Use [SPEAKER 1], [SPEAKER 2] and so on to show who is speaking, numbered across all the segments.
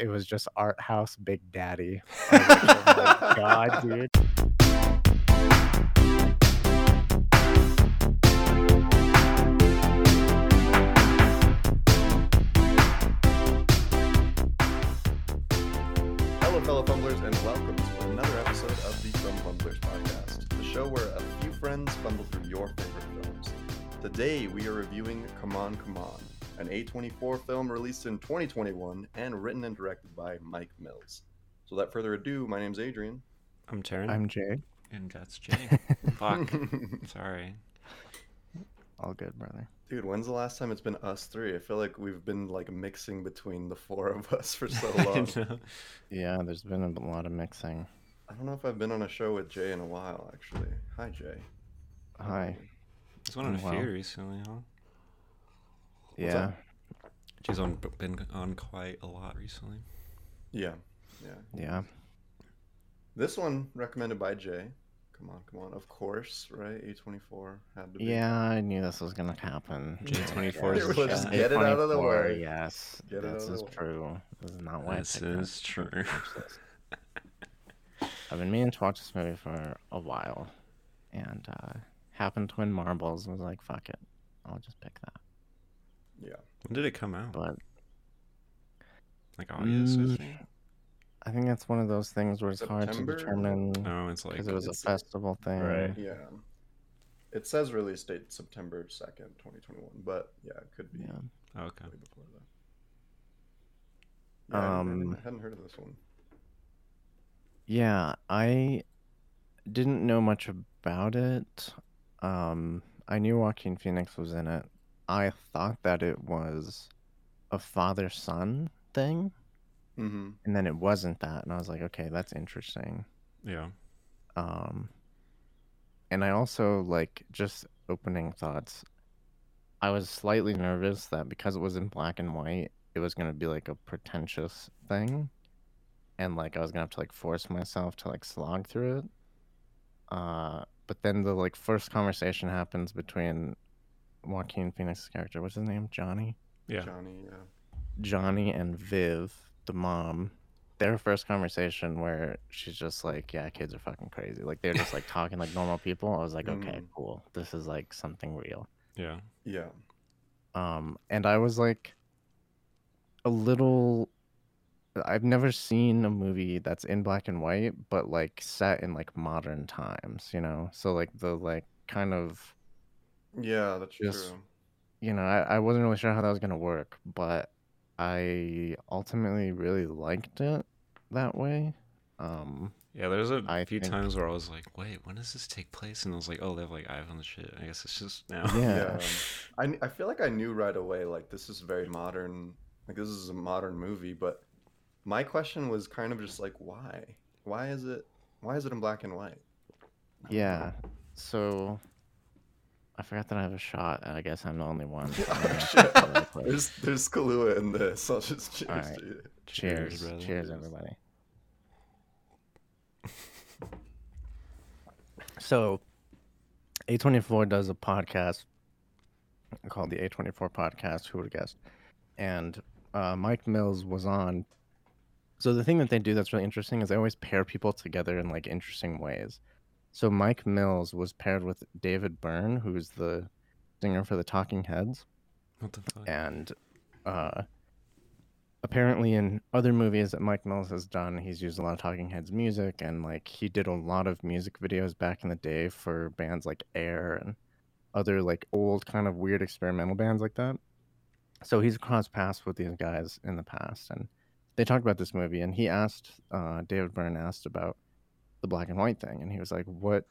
[SPEAKER 1] it was just Art House Big Daddy. Like, oh god, dude.
[SPEAKER 2] Hello, fellow fumblers, and welcome to another episode of the From Fumblers podcast, the show where a few friends fumble through your favorite films. Today, we are reviewing Come On, Come On, an A24 film released in 2021 and written and directed by Mike Mills. So, without further ado, my name's Adrian.
[SPEAKER 3] I'm Taryn.
[SPEAKER 1] I'm Jay.
[SPEAKER 3] and that's Jay. Fuck. Sorry.
[SPEAKER 1] All good, brother.
[SPEAKER 2] Dude, when's the last time it's been us three? I feel like we've been like mixing between the four of us for so long.
[SPEAKER 1] Yeah, there's been a lot of mixing.
[SPEAKER 2] I don't know if I've been on a show with Jay in a while, actually. Hi, Jay.
[SPEAKER 1] Hi.
[SPEAKER 3] He's on a
[SPEAKER 1] Wow.
[SPEAKER 3] few recently, huh?
[SPEAKER 2] What's
[SPEAKER 1] Yeah.
[SPEAKER 2] up?
[SPEAKER 3] She's on been on quite a lot recently.
[SPEAKER 2] Yeah, yeah.
[SPEAKER 1] Yeah.
[SPEAKER 2] This one recommended by Jay. Come on, come on. Of course, right? A24 had to be.
[SPEAKER 1] Yeah, I knew this was gonna happen.
[SPEAKER 3] J24
[SPEAKER 2] is the
[SPEAKER 1] Yes.
[SPEAKER 2] Get it out of the way.
[SPEAKER 1] Yes,
[SPEAKER 2] Get
[SPEAKER 1] this is true. This is not why I
[SPEAKER 3] This is
[SPEAKER 1] this.
[SPEAKER 3] true.
[SPEAKER 1] I've been meaning to watch this movie for a while, and uh, happened to win marbles. and Was like, fuck it, I'll just pick that.
[SPEAKER 2] Yeah.
[SPEAKER 3] When did it come out?
[SPEAKER 1] But
[SPEAKER 3] Like August, I
[SPEAKER 1] Mm,
[SPEAKER 3] think.
[SPEAKER 1] I think that's one of those things where it's hard to determine
[SPEAKER 3] No, it's like
[SPEAKER 1] because it was a festival thing.
[SPEAKER 3] Right.
[SPEAKER 2] Yeah. It says release date September 2nd, 2021, but yeah, it could be
[SPEAKER 1] Yeah.
[SPEAKER 3] oh, okay.
[SPEAKER 2] before that. Yeah, I
[SPEAKER 1] Um,
[SPEAKER 2] I hadn't heard of this one.
[SPEAKER 1] Yeah, I didn't know much about it. Um, I knew Joaquin Phoenix was in it. I thought that it was a father-son thing,
[SPEAKER 2] Mm-hmm.
[SPEAKER 1] and then it wasn't that, and I was like, okay, that's interesting.
[SPEAKER 3] Yeah.
[SPEAKER 1] Um, and I also like just opening thoughts. I was slightly nervous that because it was in black and white, it was gonna be like a pretentious thing, and like I was gonna have to like force myself to like slog through it. Uh, but then the like first conversation happens between Joaquin Phoenix's character, what's his name, Johnny,
[SPEAKER 3] Yeah.
[SPEAKER 2] Johnny, yeah.
[SPEAKER 1] Johnny and Viv, the mom. Their first conversation where she's just like, "Yeah, kids are fucking crazy." Like they're just like talking like normal people. I was like, "Okay,
[SPEAKER 2] Mhm.
[SPEAKER 1] cool. This is like something real."
[SPEAKER 3] Yeah.
[SPEAKER 2] Yeah.
[SPEAKER 1] Um, and I was like, a little. I've never seen a movie that's in black and white, but like set in like modern times. You know, so like the like kind of
[SPEAKER 2] Yeah, that's
[SPEAKER 1] Just-
[SPEAKER 2] true.
[SPEAKER 1] you know, I, I wasn't really sure how that was gonna work, but I ultimately really liked it that way. Um,
[SPEAKER 3] Yeah, there's a
[SPEAKER 1] I
[SPEAKER 3] few
[SPEAKER 1] think-
[SPEAKER 3] times where I was like, wait, when does this take place? And I was like, oh, they have like iPhone shit. I guess it's just now.
[SPEAKER 1] Yeah.
[SPEAKER 2] Yeah. I, I feel like I knew right away, like, this is very modern. Like, this is a modern movie, but my question was kind of just like, why? Why is it, why is it in black and white?
[SPEAKER 1] Yeah. So I forgot that I have a shot, and I guess I'm the only one.
[SPEAKER 2] Oh,
[SPEAKER 1] gonna have to
[SPEAKER 2] shit.
[SPEAKER 1] go really quick.
[SPEAKER 2] There's there's Kahlua in this. I'll just cheers
[SPEAKER 1] Alright.
[SPEAKER 2] to you.
[SPEAKER 1] Cheers,
[SPEAKER 3] brother.
[SPEAKER 1] cheers, everybody. So, A24 does a podcast called the A24 Podcast. Who would have guessed? And uh, Mike Mills was on. So the thing that they do that's really interesting is they always pair people together in like interesting ways. So Mike Mills was paired with David Byrne, who's the singer for the Talking Heads
[SPEAKER 3] What the fuck?
[SPEAKER 1] and uh, apparently in other movies that Mike Mills has done, he's used a lot of Talking Heads music, and like he did a lot of music videos back in the day for bands like Air and other like old kind of weird experimental bands like that. So he's crossed paths with these guys in the past, and they talked about this movie, and he asked uh, David Byrne asked about the black and white thing, and he was like, "What,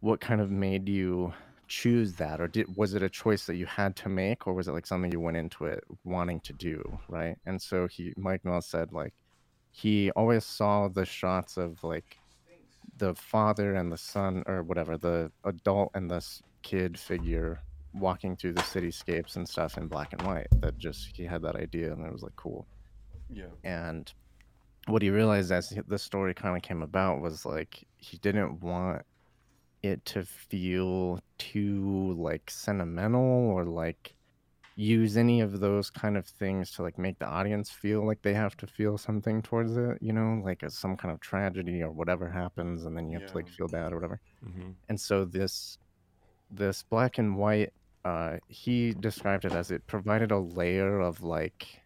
[SPEAKER 1] what kind of made you?" choose that or did was it a choice that you had to make or was it like something you went into it wanting to do right and so he mike mills said like he always saw the shots of like the father and the son or whatever the adult and this kid figure walking through the cityscapes and stuff in black and white that just he had that idea and it was like cool
[SPEAKER 2] Yeah.
[SPEAKER 1] and what he realized as the story kind of came about was like he didn't want it to feel too like sentimental or like use any of those kind of things to like make the audience feel like they have to feel something towards it, you know, like a, some kind of tragedy or whatever happens, and then you have to like feel bad or whatever.
[SPEAKER 3] hmm
[SPEAKER 1] And so this this black and white, uh, he described it as it provided a layer of like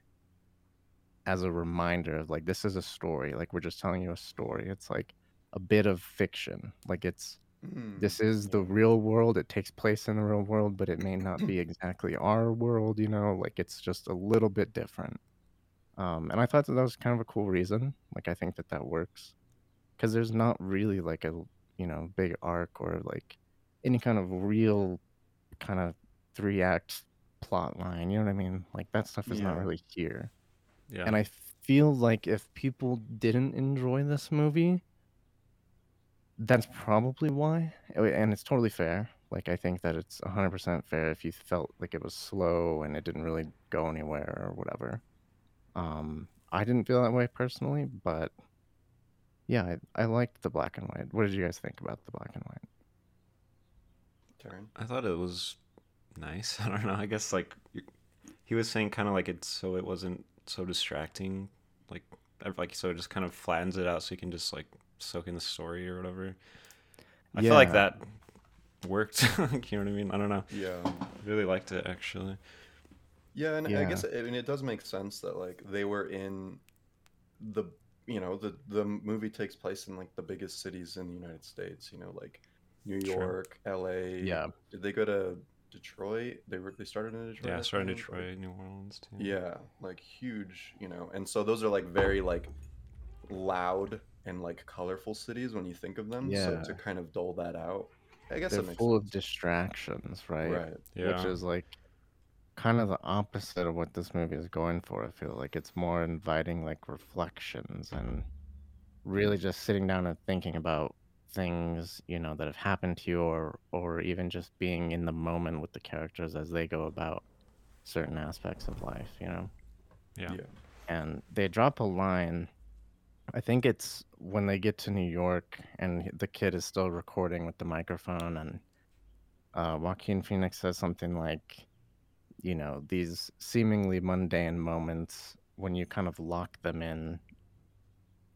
[SPEAKER 1] as a reminder of like this is a story, like we're just telling you a story. It's like a bit of fiction, like it's
[SPEAKER 2] Mm,
[SPEAKER 1] this is the real world. It takes place in the real world, but it may not be exactly our world, you know, like it's just a little bit different. Um, and I thought that that was kind of a cool reason. Like, I think that that works because there's not really like a, you know, big arc or like any kind of real kind of three act plot line. You know what I mean? Like, that stuff is not really here.
[SPEAKER 3] Yeah.
[SPEAKER 1] And I feel like if people didn't enjoy this movie, that's probably why. Uh, And it's totally fair. Like, I think that it's 100% fair if you felt like it was slow and it didn't really go anywhere or whatever. Um, I didn't feel that way personally, but yeah, I, I liked the black and white. What did you guys think about the black and white?
[SPEAKER 2] Taryn?
[SPEAKER 3] I thought it was nice. I don't know. I guess like he was saying, kind of like it's so it wasn't so distracting, like like so it just kind of flattens it out so you can just like soak in the story or whatever. I feel like that worked. you know what I mean? I don't know.
[SPEAKER 2] Yeah.
[SPEAKER 3] I really liked it actually.
[SPEAKER 2] Yeah, and I guess I mean it does make sense that like they were in the you know the the movie takes place in like the biggest cities in the United States. You know, like New
[SPEAKER 3] True.
[SPEAKER 2] York, L.A.
[SPEAKER 1] Yeah.
[SPEAKER 2] Did they go to Detroit? They were they started in Detroit.
[SPEAKER 3] Yeah,
[SPEAKER 2] I
[SPEAKER 3] starting
[SPEAKER 2] think, like-
[SPEAKER 3] Detroit, New Orleans too.
[SPEAKER 2] Yeah, like huge, you know. And so those are like very like loud and like colorful cities when you think of them. So
[SPEAKER 1] Yeah.
[SPEAKER 2] to kind of dole that out, I guess
[SPEAKER 1] They're
[SPEAKER 2] it makes
[SPEAKER 1] full of distractions, right?
[SPEAKER 2] Right.
[SPEAKER 3] Yeah.
[SPEAKER 1] Which is like kind of the opposite of what this movie is going for. I feel like it's more inviting like reflections and really just sitting down and thinking about things, you know, that have happened to you or or even just being in the moment with the characters as they go about certain aspects of life, you know.
[SPEAKER 3] yeah.
[SPEAKER 2] Yeah.
[SPEAKER 1] And they drop a line I think it's when they get to New York and the kid is still recording with the microphone and uh, Joaquin Phoenix says something like, you know, these seemingly mundane moments when you kind of lock them in,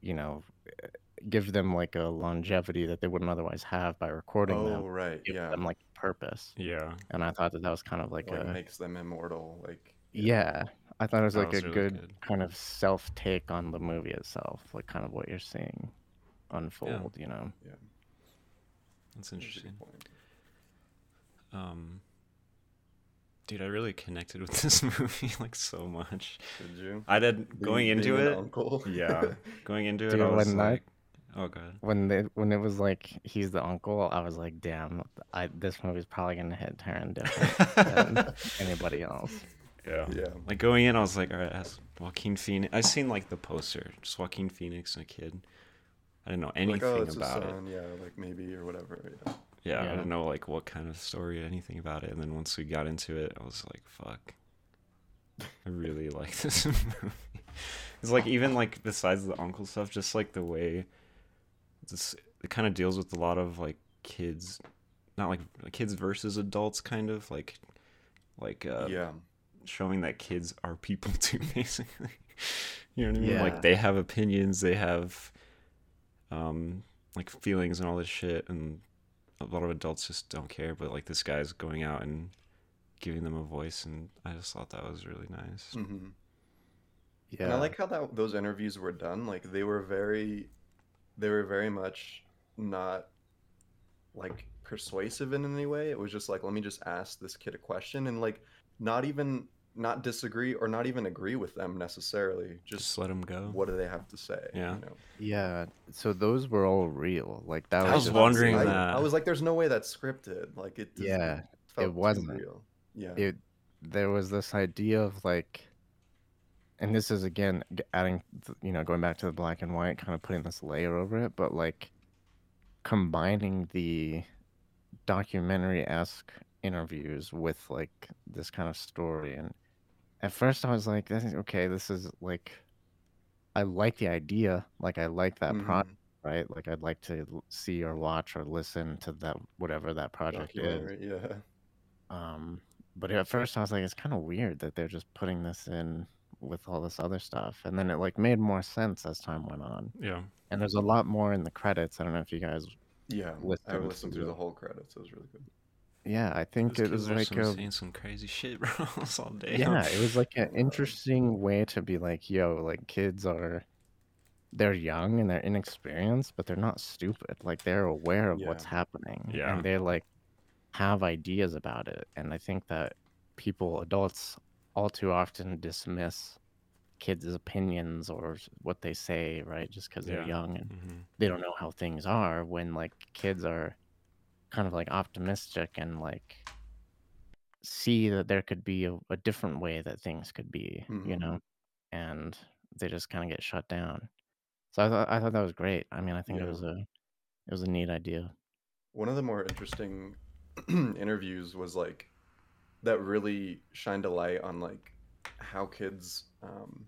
[SPEAKER 1] you know, give them like a longevity that they wouldn't otherwise have by recording
[SPEAKER 2] Oh,
[SPEAKER 1] them,
[SPEAKER 2] right.
[SPEAKER 1] give
[SPEAKER 2] Yeah.
[SPEAKER 1] them like purpose.
[SPEAKER 3] Yeah.
[SPEAKER 1] And I thought that that was kind of like
[SPEAKER 2] Like
[SPEAKER 1] a
[SPEAKER 2] makes them immortal. Like
[SPEAKER 1] yeah, I thought it was
[SPEAKER 3] That
[SPEAKER 1] like
[SPEAKER 3] was
[SPEAKER 1] a
[SPEAKER 3] really
[SPEAKER 1] good,
[SPEAKER 3] good.
[SPEAKER 1] kind of self take on the movie itself, like kind of what you're seeing unfold, you know.
[SPEAKER 2] Yeah.
[SPEAKER 3] That's
[SPEAKER 2] that's a good
[SPEAKER 3] interesting. Um, dude, I really connected with this movie like so much.
[SPEAKER 2] Did you?
[SPEAKER 3] I did
[SPEAKER 2] Being-
[SPEAKER 3] going into
[SPEAKER 2] being an
[SPEAKER 3] it.
[SPEAKER 2] uncle.
[SPEAKER 3] Yeah, going into it, I was
[SPEAKER 1] when that-
[SPEAKER 3] like, "Oh god."
[SPEAKER 1] When they when it was like he's the uncle, I was like, damn, I this movie's probably gonna hit Taryn different than anybody else.
[SPEAKER 3] Yeah.
[SPEAKER 2] yeah.
[SPEAKER 3] Like going in, I was like, "All right, that's Joaquin Phoenix." I seen like the poster, just Joaquin Phoenix and a kid. I didn't know anything
[SPEAKER 2] like, oh, it's
[SPEAKER 3] about
[SPEAKER 2] his
[SPEAKER 3] it.
[SPEAKER 2] son. Yeah, like maybe or whatever. Yeah.
[SPEAKER 3] Yeah, I
[SPEAKER 1] Yeah.
[SPEAKER 3] didn't know like what kind of story anything about it. And then once we got into it, I was like, "Fuck." I really like this movie. It's like even like besides the uncle stuff, just like the way this it kind of deals with a lot of like kids, not like kids versus adults, kind of like like uh,
[SPEAKER 2] yeah.
[SPEAKER 3] showing that kids are people too, basically. you know what I mean?
[SPEAKER 1] Yeah.
[SPEAKER 3] Like they have opinions, they have um like feelings and all this shit, and a lot of adults just don't care. But like this guy's going out and giving them a voice, and I just thought that was really nice.
[SPEAKER 2] hmm
[SPEAKER 1] Yeah,
[SPEAKER 2] And I like how that those interviews were done. Like they were very, they were very much not like persuasive in any way. It was just like, let me just ask this kid a question and like not even not disagree or not even agree with them necessarily.
[SPEAKER 3] Just
[SPEAKER 2] Just
[SPEAKER 3] let them go.
[SPEAKER 2] what do they have to say?
[SPEAKER 3] Yeah.
[SPEAKER 2] You know?
[SPEAKER 1] yeah. So those were all real. Like that
[SPEAKER 3] I
[SPEAKER 1] was,
[SPEAKER 3] was wondering
[SPEAKER 2] I,
[SPEAKER 3] that.
[SPEAKER 2] I was like, there's no way that's scripted. Like it.
[SPEAKER 1] Yeah,
[SPEAKER 2] It
[SPEAKER 1] wasn't.
[SPEAKER 2] real. Yeah.
[SPEAKER 1] it there was this idea of like and this is again adding you know going back to the black and white kind of putting this layer over it but like combining the documentary-esque interviews with like this kind of story and at first i was like okay this is like i like the idea like i like that
[SPEAKER 2] Mhm.
[SPEAKER 1] project right like i'd like to see or watch or listen to that whatever that project is
[SPEAKER 2] Yeah.
[SPEAKER 1] um but at first I was like, it's kind of weird that they're just putting this in with all this other stuff, and then it like made more sense as time went on.
[SPEAKER 3] Yeah.
[SPEAKER 1] And there's a lot more in the credits. I don't know if you guys.
[SPEAKER 2] Yeah,
[SPEAKER 1] Listed
[SPEAKER 2] I listened
[SPEAKER 1] the-
[SPEAKER 2] through the whole credits. It was really good.
[SPEAKER 1] Yeah, I think
[SPEAKER 3] Those
[SPEAKER 1] it was like
[SPEAKER 3] some,
[SPEAKER 1] a
[SPEAKER 3] saying some crazy shit, bro. all day.
[SPEAKER 1] yeah, it was like an interesting way to be like, yo, like kids are they're young and they're inexperienced, but they're not stupid. Like they're aware of what's happening.
[SPEAKER 3] Yeah.
[SPEAKER 1] And they like have ideas about it. And I think that people, adults, all too often dismiss kids' opinions or what they say, right? Just because they're
[SPEAKER 3] Yeah.
[SPEAKER 1] young and
[SPEAKER 3] hmm
[SPEAKER 1] they don't know how things are when like kids are kind of like optimistic and like see that there could be a, a different way that things could be you
[SPEAKER 2] Mhm.
[SPEAKER 1] know and they just kind of get shut down so i thought i thought that was great i mean i think
[SPEAKER 2] Yeah.
[SPEAKER 1] it was a it was a neat idea
[SPEAKER 2] One of the more interesting interviews was like that really shined a light on like how kids um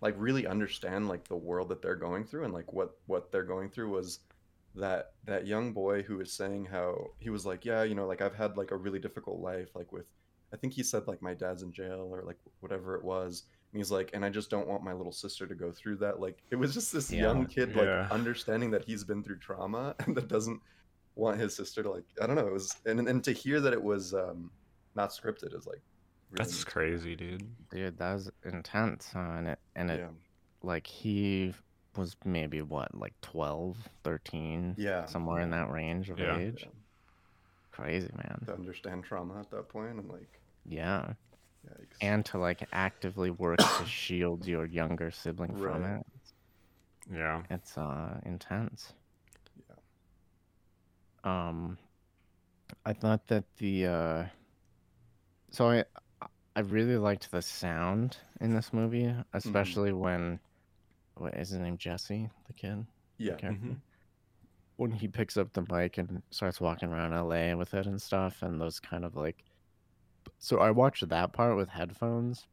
[SPEAKER 2] like really understand like the world that they're going through and like what what they're going through was that that young boy who was saying how he was like yeah you know like I've had like a really difficult life like with I think he said like my dad's in jail or like whatever it was and he's like and I just don't want my little sister to go through that like it was just this
[SPEAKER 1] Yeah.
[SPEAKER 2] young kid like
[SPEAKER 3] Yeah.
[SPEAKER 2] understanding that he's been through trauma and that doesn't want his sister to like I don't know it was and and to hear that it was um not scripted is like really
[SPEAKER 3] That's crazy, dude.
[SPEAKER 1] dude that was intense huh? and it and it
[SPEAKER 2] yeah
[SPEAKER 1] like he was maybe what like 12 13
[SPEAKER 2] yeah
[SPEAKER 1] somewhere in that range of
[SPEAKER 3] Yeah.
[SPEAKER 1] age
[SPEAKER 2] yeah.
[SPEAKER 1] crazy man
[SPEAKER 2] to understand trauma at that point and like
[SPEAKER 1] yeah
[SPEAKER 2] yikes.
[SPEAKER 1] and to like actively work to shield your younger sibling from it
[SPEAKER 3] Yeah.
[SPEAKER 1] it's uh intense
[SPEAKER 2] Yeah.
[SPEAKER 1] um i thought that the uh so i i really liked the sound in this movie especially when what is his name jesse the kid
[SPEAKER 2] yeah
[SPEAKER 1] character?
[SPEAKER 3] Mhm.
[SPEAKER 1] when he picks up the mic and starts walking around la with it and stuff and those kind of like so i watched that part with headphones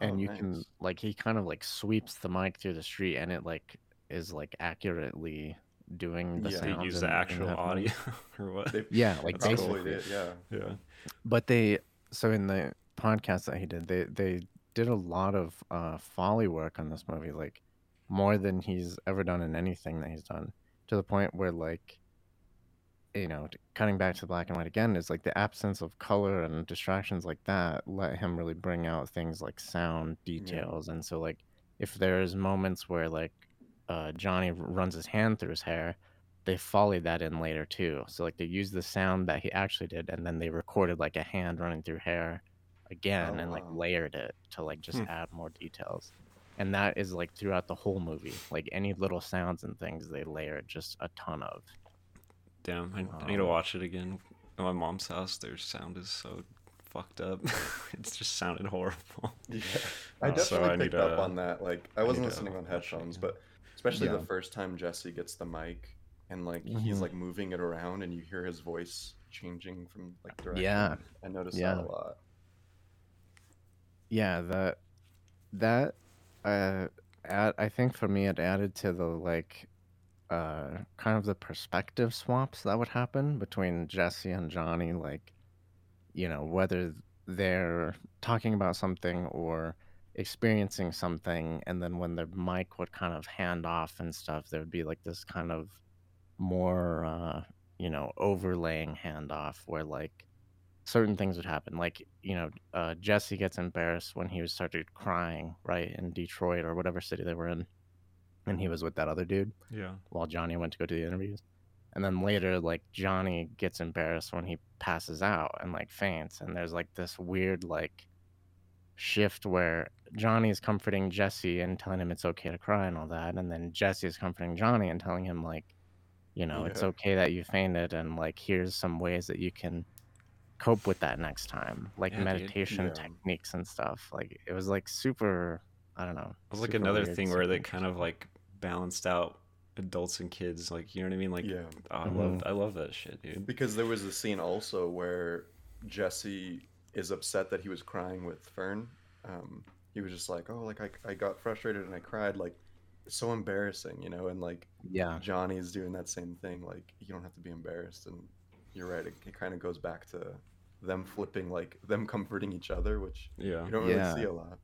[SPEAKER 1] and
[SPEAKER 2] Oh,
[SPEAKER 1] you can like he kind of like sweeps the mic through the street and it like is like accurately doing the
[SPEAKER 2] Yeah.
[SPEAKER 3] They use the actual audio or what?
[SPEAKER 2] They
[SPEAKER 1] yeah like
[SPEAKER 3] That's cool.
[SPEAKER 1] basically
[SPEAKER 2] did, yeah.
[SPEAKER 3] yeah.
[SPEAKER 1] but they so in the podcast that he did they they did a lot of uh Foley work on this movie like more than he's ever done in anything that he's done to the point where like you know cutting back to black and white again is like the absence of color and distractions like that let him really bring out things like sound details. And so like if there's moments where like uh johnny runs his hand through his hair they followed that in later too so like they used the sound that he actually did and then they recorded like a hand running through hair again
[SPEAKER 2] Oh,
[SPEAKER 1] and like
[SPEAKER 2] wow.
[SPEAKER 1] layered it to like just
[SPEAKER 3] Hmm.
[SPEAKER 1] add more details and that is like throughout the whole movie like any little sounds and things they layered just a ton of
[SPEAKER 3] Damn, I, I need to
[SPEAKER 1] Um,
[SPEAKER 3] watch it again. At my mom's house, their sound is so fucked up. it just sounded horrible.
[SPEAKER 2] Yeah, I
[SPEAKER 3] Uh, so
[SPEAKER 2] definitely
[SPEAKER 3] I
[SPEAKER 2] picked up
[SPEAKER 3] to-
[SPEAKER 2] on that. Like, I
[SPEAKER 3] I
[SPEAKER 2] wasn't
[SPEAKER 3] need to
[SPEAKER 2] listening on headphones,
[SPEAKER 3] again.
[SPEAKER 2] but especially
[SPEAKER 1] Yeah.
[SPEAKER 2] the first time Jesse gets the mic and like he's
[SPEAKER 1] Mhm.
[SPEAKER 2] like moving it around, and you hear his voice changing from like direction.
[SPEAKER 1] Yeah.
[SPEAKER 2] I noticed
[SPEAKER 1] Yeah.
[SPEAKER 2] that a lot.
[SPEAKER 1] yeah that that uh add, i think for me it added to the like uh kind of the perspective swaps that would happen between jesse and johnny like you know whether they're talking about something or experiencing something and then when the mic would kind of hand off and stuff there would be like this kind of more uh you know overlaying handoff where like certain things would happen like you know uh jesse gets embarrassed when he was started crying right in detroit or whatever city they were in and he was with that other dude
[SPEAKER 3] Yeah.
[SPEAKER 1] while johnny went to go to the interviews and then later like johnny gets embarrassed when he passes out and like faints and there's like this weird like shift where johnny is comforting jesse and telling him it's okay to cry and all that and then jesse is comforting johnny and telling him like you know it's okay that you fainted and like here's some ways that you can cope with that next time like
[SPEAKER 3] Yeah, dude.
[SPEAKER 1] meditation
[SPEAKER 2] Yeah.
[SPEAKER 1] techniques and stuff like it was like super i don't know
[SPEAKER 3] It was like another
[SPEAKER 1] weird,
[SPEAKER 3] thing where they kind of like balanced out adults and kids. Like, you know what I mean? Like,
[SPEAKER 2] yeah,
[SPEAKER 3] oh, I
[SPEAKER 1] Mhm.
[SPEAKER 3] love, I love that shit, dude.
[SPEAKER 2] because there was a scene also where Jesse is upset that he was crying with Fern. Um, he was just like, "Oh, like I, I got frustrated and I cried. Like, it's so embarrassing, you know." And like
[SPEAKER 1] yeah
[SPEAKER 2] Johnny's doing that same thing. Like, you don't have to be embarrassed. And you're right. It, it kind of goes back to them flipping like them comforting each other, which
[SPEAKER 3] Yeah.
[SPEAKER 2] you don't really
[SPEAKER 1] Yeah.
[SPEAKER 2] see a lot.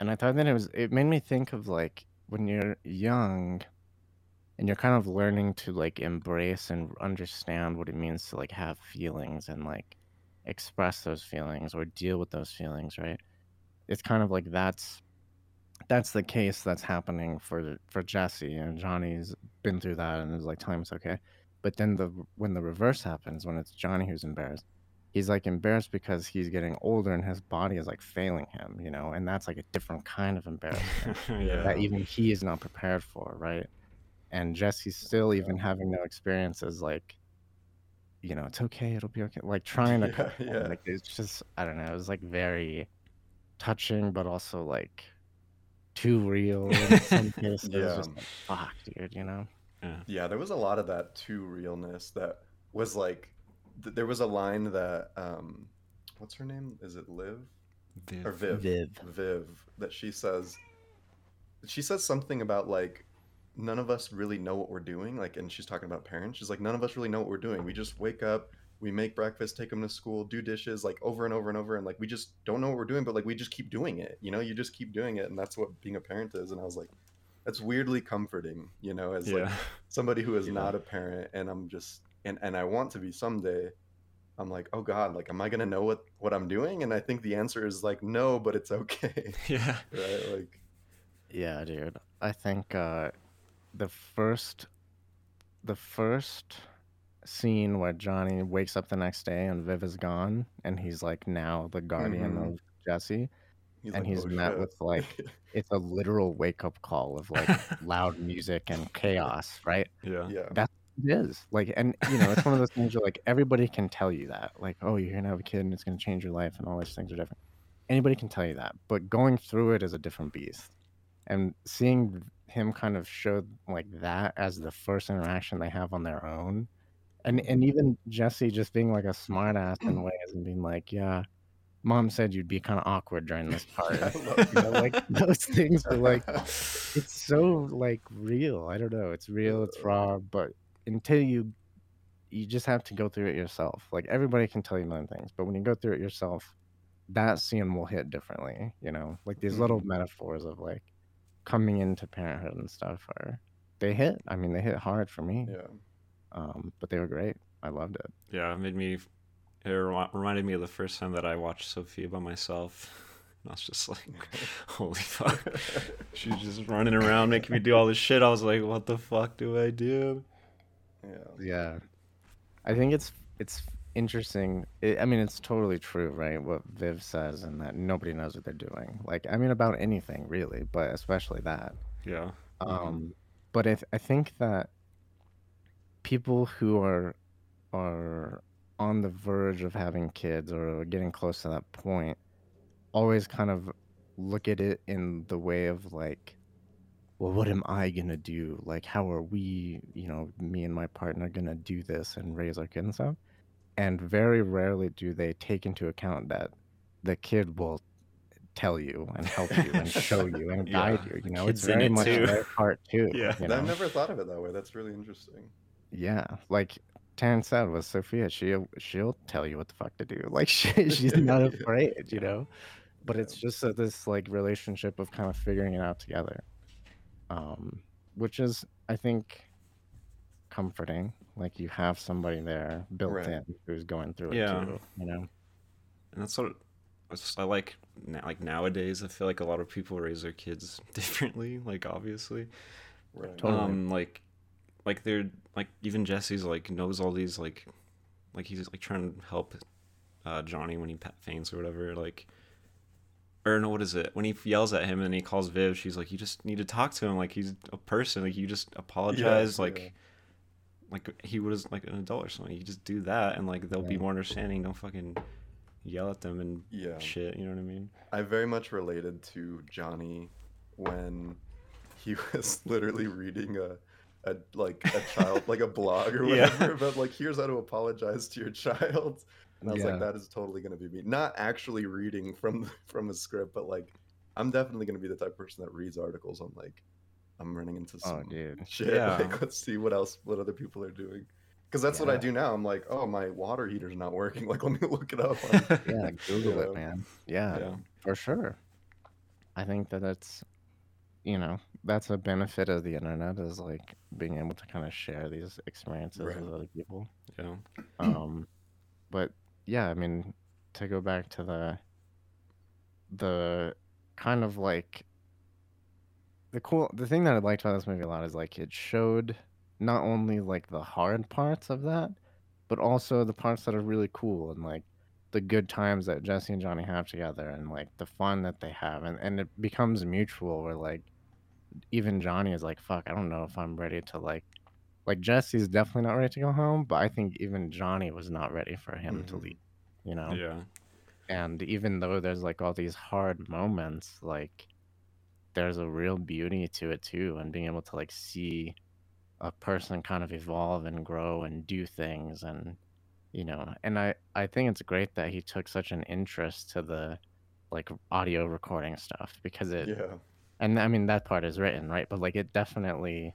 [SPEAKER 1] And I thought that it was it made me think of like when you're young and you're kind of learning to like embrace and understand what it means to like have feelings and like express those feelings or deal with those feelings, right? It's kind of like that's that's the case that's happening for for Jesse and Johnny's been through that and is like telling him it's okay. But then the when the reverse happens, when it's Johnny who's embarrassed, he's like embarrassed because he's getting older and his body is like failing him, you know, and that's like a different kind of embarrassment
[SPEAKER 3] yeah.
[SPEAKER 1] that even he is not prepared for, right? And Jesse's still even having no experiences, like, you know, it's okay, it'll be okay, like trying to,
[SPEAKER 2] Yeah, yeah.
[SPEAKER 1] like it's just, I don't know, it was like very touching, but also like too real in some cases.
[SPEAKER 2] Yeah.
[SPEAKER 1] just like, fuck, dude, you know?
[SPEAKER 2] Yeah, there was a lot of that too realness that was like th- there was a line that um what's her name? Is it Liv?
[SPEAKER 3] Viv.
[SPEAKER 2] Or Viv.
[SPEAKER 1] Viv.
[SPEAKER 2] Viv that she says she says something about like none of us really know what we're doing like and she's talking about parents she's like none of us really know what we're doing we just wake up we make breakfast take them to school do dishes like over and over and over and like we just don't know what we're doing but like we just keep doing it you know you just keep doing it and that's what being a parent is and i was like that's weirdly comforting you know as like somebody who is
[SPEAKER 3] Yeah.
[SPEAKER 2] not a parent and i'm just and and i want to be someday i'm like oh god like am i gonna know what what i'm doing and i think the answer is like no but it's okay
[SPEAKER 3] Yeah.
[SPEAKER 2] right like
[SPEAKER 1] Yeah, dude. I think uh the first the first scene where Johnny wakes up the next day and Viv is gone and he's like now the guardian
[SPEAKER 2] Mhm.
[SPEAKER 1] of Jesse
[SPEAKER 2] he's
[SPEAKER 1] and
[SPEAKER 2] like,
[SPEAKER 1] he's
[SPEAKER 2] "Oh,
[SPEAKER 1] met
[SPEAKER 2] shit."
[SPEAKER 1] with like it's a literal wake up call of like loud music and chaos, right?
[SPEAKER 3] yeah.
[SPEAKER 2] yeah
[SPEAKER 1] That's what it is. Like and you know, it's one of those things where like everybody can tell you that. Like, oh, you're gonna have a kid and it's gonna change your life and all these things are different. Anybody can tell you that. But going through it is a different beast. And seeing him kind of show like that as the first interaction they have on their own. And and even Jesse just being like a smart ass in ways and being like, Yeah, mom said you'd be kind of awkward during this part. You know, like those things are like it's so like real. I don't know. It's real. It's raw. But until you, you just have to go through it yourself. Like everybody can tell you million things, but when you go through it yourself, that scene will hit differently. You know, like these little
[SPEAKER 2] Mhm.
[SPEAKER 1] metaphors of like coming into parenthood and stuff are they hit. I mean, they hit hard for me.
[SPEAKER 2] yeah
[SPEAKER 1] Um, but they were great. I loved it.
[SPEAKER 3] Yeah, it made me. It reminded me of the first time that I watched Sophia by myself. And I was just like, holy fuck. She's just running around making me do all this shit. I was like, what the fuck do I do?
[SPEAKER 2] yeah
[SPEAKER 1] Yeah, I think it's it's interesting. It, I mean, it's totally true, right? What Viv says, and that nobody knows what they're doing. Like, I mean, about anything really, but especially that.
[SPEAKER 3] Yeah.
[SPEAKER 1] Um, but I, th- I think that people who are are on the verge of having kids or getting close to that point always kind of look at it in the way of like well what am i gonna do? Like how are we you know me and my partner gonna do this and raise our kids and stuff? And very rarely do they take into account that the kid will tell you and help you and show you and guide
[SPEAKER 3] Yeah,
[SPEAKER 1] you you know?
[SPEAKER 3] Kids
[SPEAKER 1] it's very
[SPEAKER 3] it
[SPEAKER 1] much
[SPEAKER 3] too.
[SPEAKER 1] their part too
[SPEAKER 3] Yeah.
[SPEAKER 1] you
[SPEAKER 2] i've never thought of it that way. That's really interesting
[SPEAKER 1] Yeah, like Taryn said with Sophia, she'll she'll tell you what the fuck to do. Like she, she's not afraid, you know. But it's just a, this like relationship of kind of figuring it out together, um, which is I think comforting. Like you have somebody there built
[SPEAKER 2] Right.
[SPEAKER 1] in who's going through it
[SPEAKER 3] Yeah.
[SPEAKER 1] too. You know.
[SPEAKER 3] And that's what I like. Like nowadays, I feel like a lot of people raise their kids differently. Like obviously,
[SPEAKER 2] right
[SPEAKER 1] Totally.
[SPEAKER 3] um, like, like they're like even Jesse's like knows all these like, like he's like trying to help, uh, Johnny when he faints or whatever. Like, or no, what is it? When he yells at him and he calls Viv, she's like, you just need to talk to him like he's a person. Like you just apologize. like,
[SPEAKER 2] yeah.
[SPEAKER 3] like he was like an adult or something. You just do that and like they'll be more understanding. Don't fucking yell at them and
[SPEAKER 2] yeah
[SPEAKER 3] shit. You know what I mean?
[SPEAKER 2] I very much related to Johnny when he was literally reading a, a like a child like a blog or
[SPEAKER 3] Yeah.
[SPEAKER 2] whatever about like here's how to apologize to your child. And I was
[SPEAKER 1] Yeah.
[SPEAKER 2] like, that is totally gonna be me. Not actually reading from from a script, but like I'm definitely gonna be the type of person that reads articles on like I'm running into
[SPEAKER 1] Oh,
[SPEAKER 2] some
[SPEAKER 1] dude.
[SPEAKER 2] shit.
[SPEAKER 3] Yeah.
[SPEAKER 2] Like let's see what else what other people are doing. Because that's what I do now. I'm like, oh, my water heater's not working. Like, let me look it up.
[SPEAKER 1] Yeah, Google
[SPEAKER 2] Yeah.
[SPEAKER 1] it, man. Yeah,
[SPEAKER 2] yeah.
[SPEAKER 1] for sure. I think that that's, you know, that's a benefit of the internet is like being able to kind of share these experiences
[SPEAKER 2] Right.
[SPEAKER 1] with other people.
[SPEAKER 3] Yeah.
[SPEAKER 1] Um, but yeah, I mean, to go back to the the kind of like the cool the thing that I liked about this movie a lot is like it showed not only like the hard parts of that, but also the parts that are really cool and like the good times that Jesse and Johnny have together and like the fun that they have and, and it becomes mutual where like even Johnny is like, fuck, I don't know if I'm ready to like like Jesse's definitely not ready to go home, but I think even Johnny was not ready for him to
[SPEAKER 2] Mhm.
[SPEAKER 1] leave. You know?
[SPEAKER 3] Yeah.
[SPEAKER 1] and even though there's like all these hard moments like there's a real beauty to it too and being able to like see a person kind of evolve and grow and do things and you know and i i think it's great that he took such an interest to the like audio recording stuff because it
[SPEAKER 2] Yeah.
[SPEAKER 1] And I mean that part is written, right? But like it definitely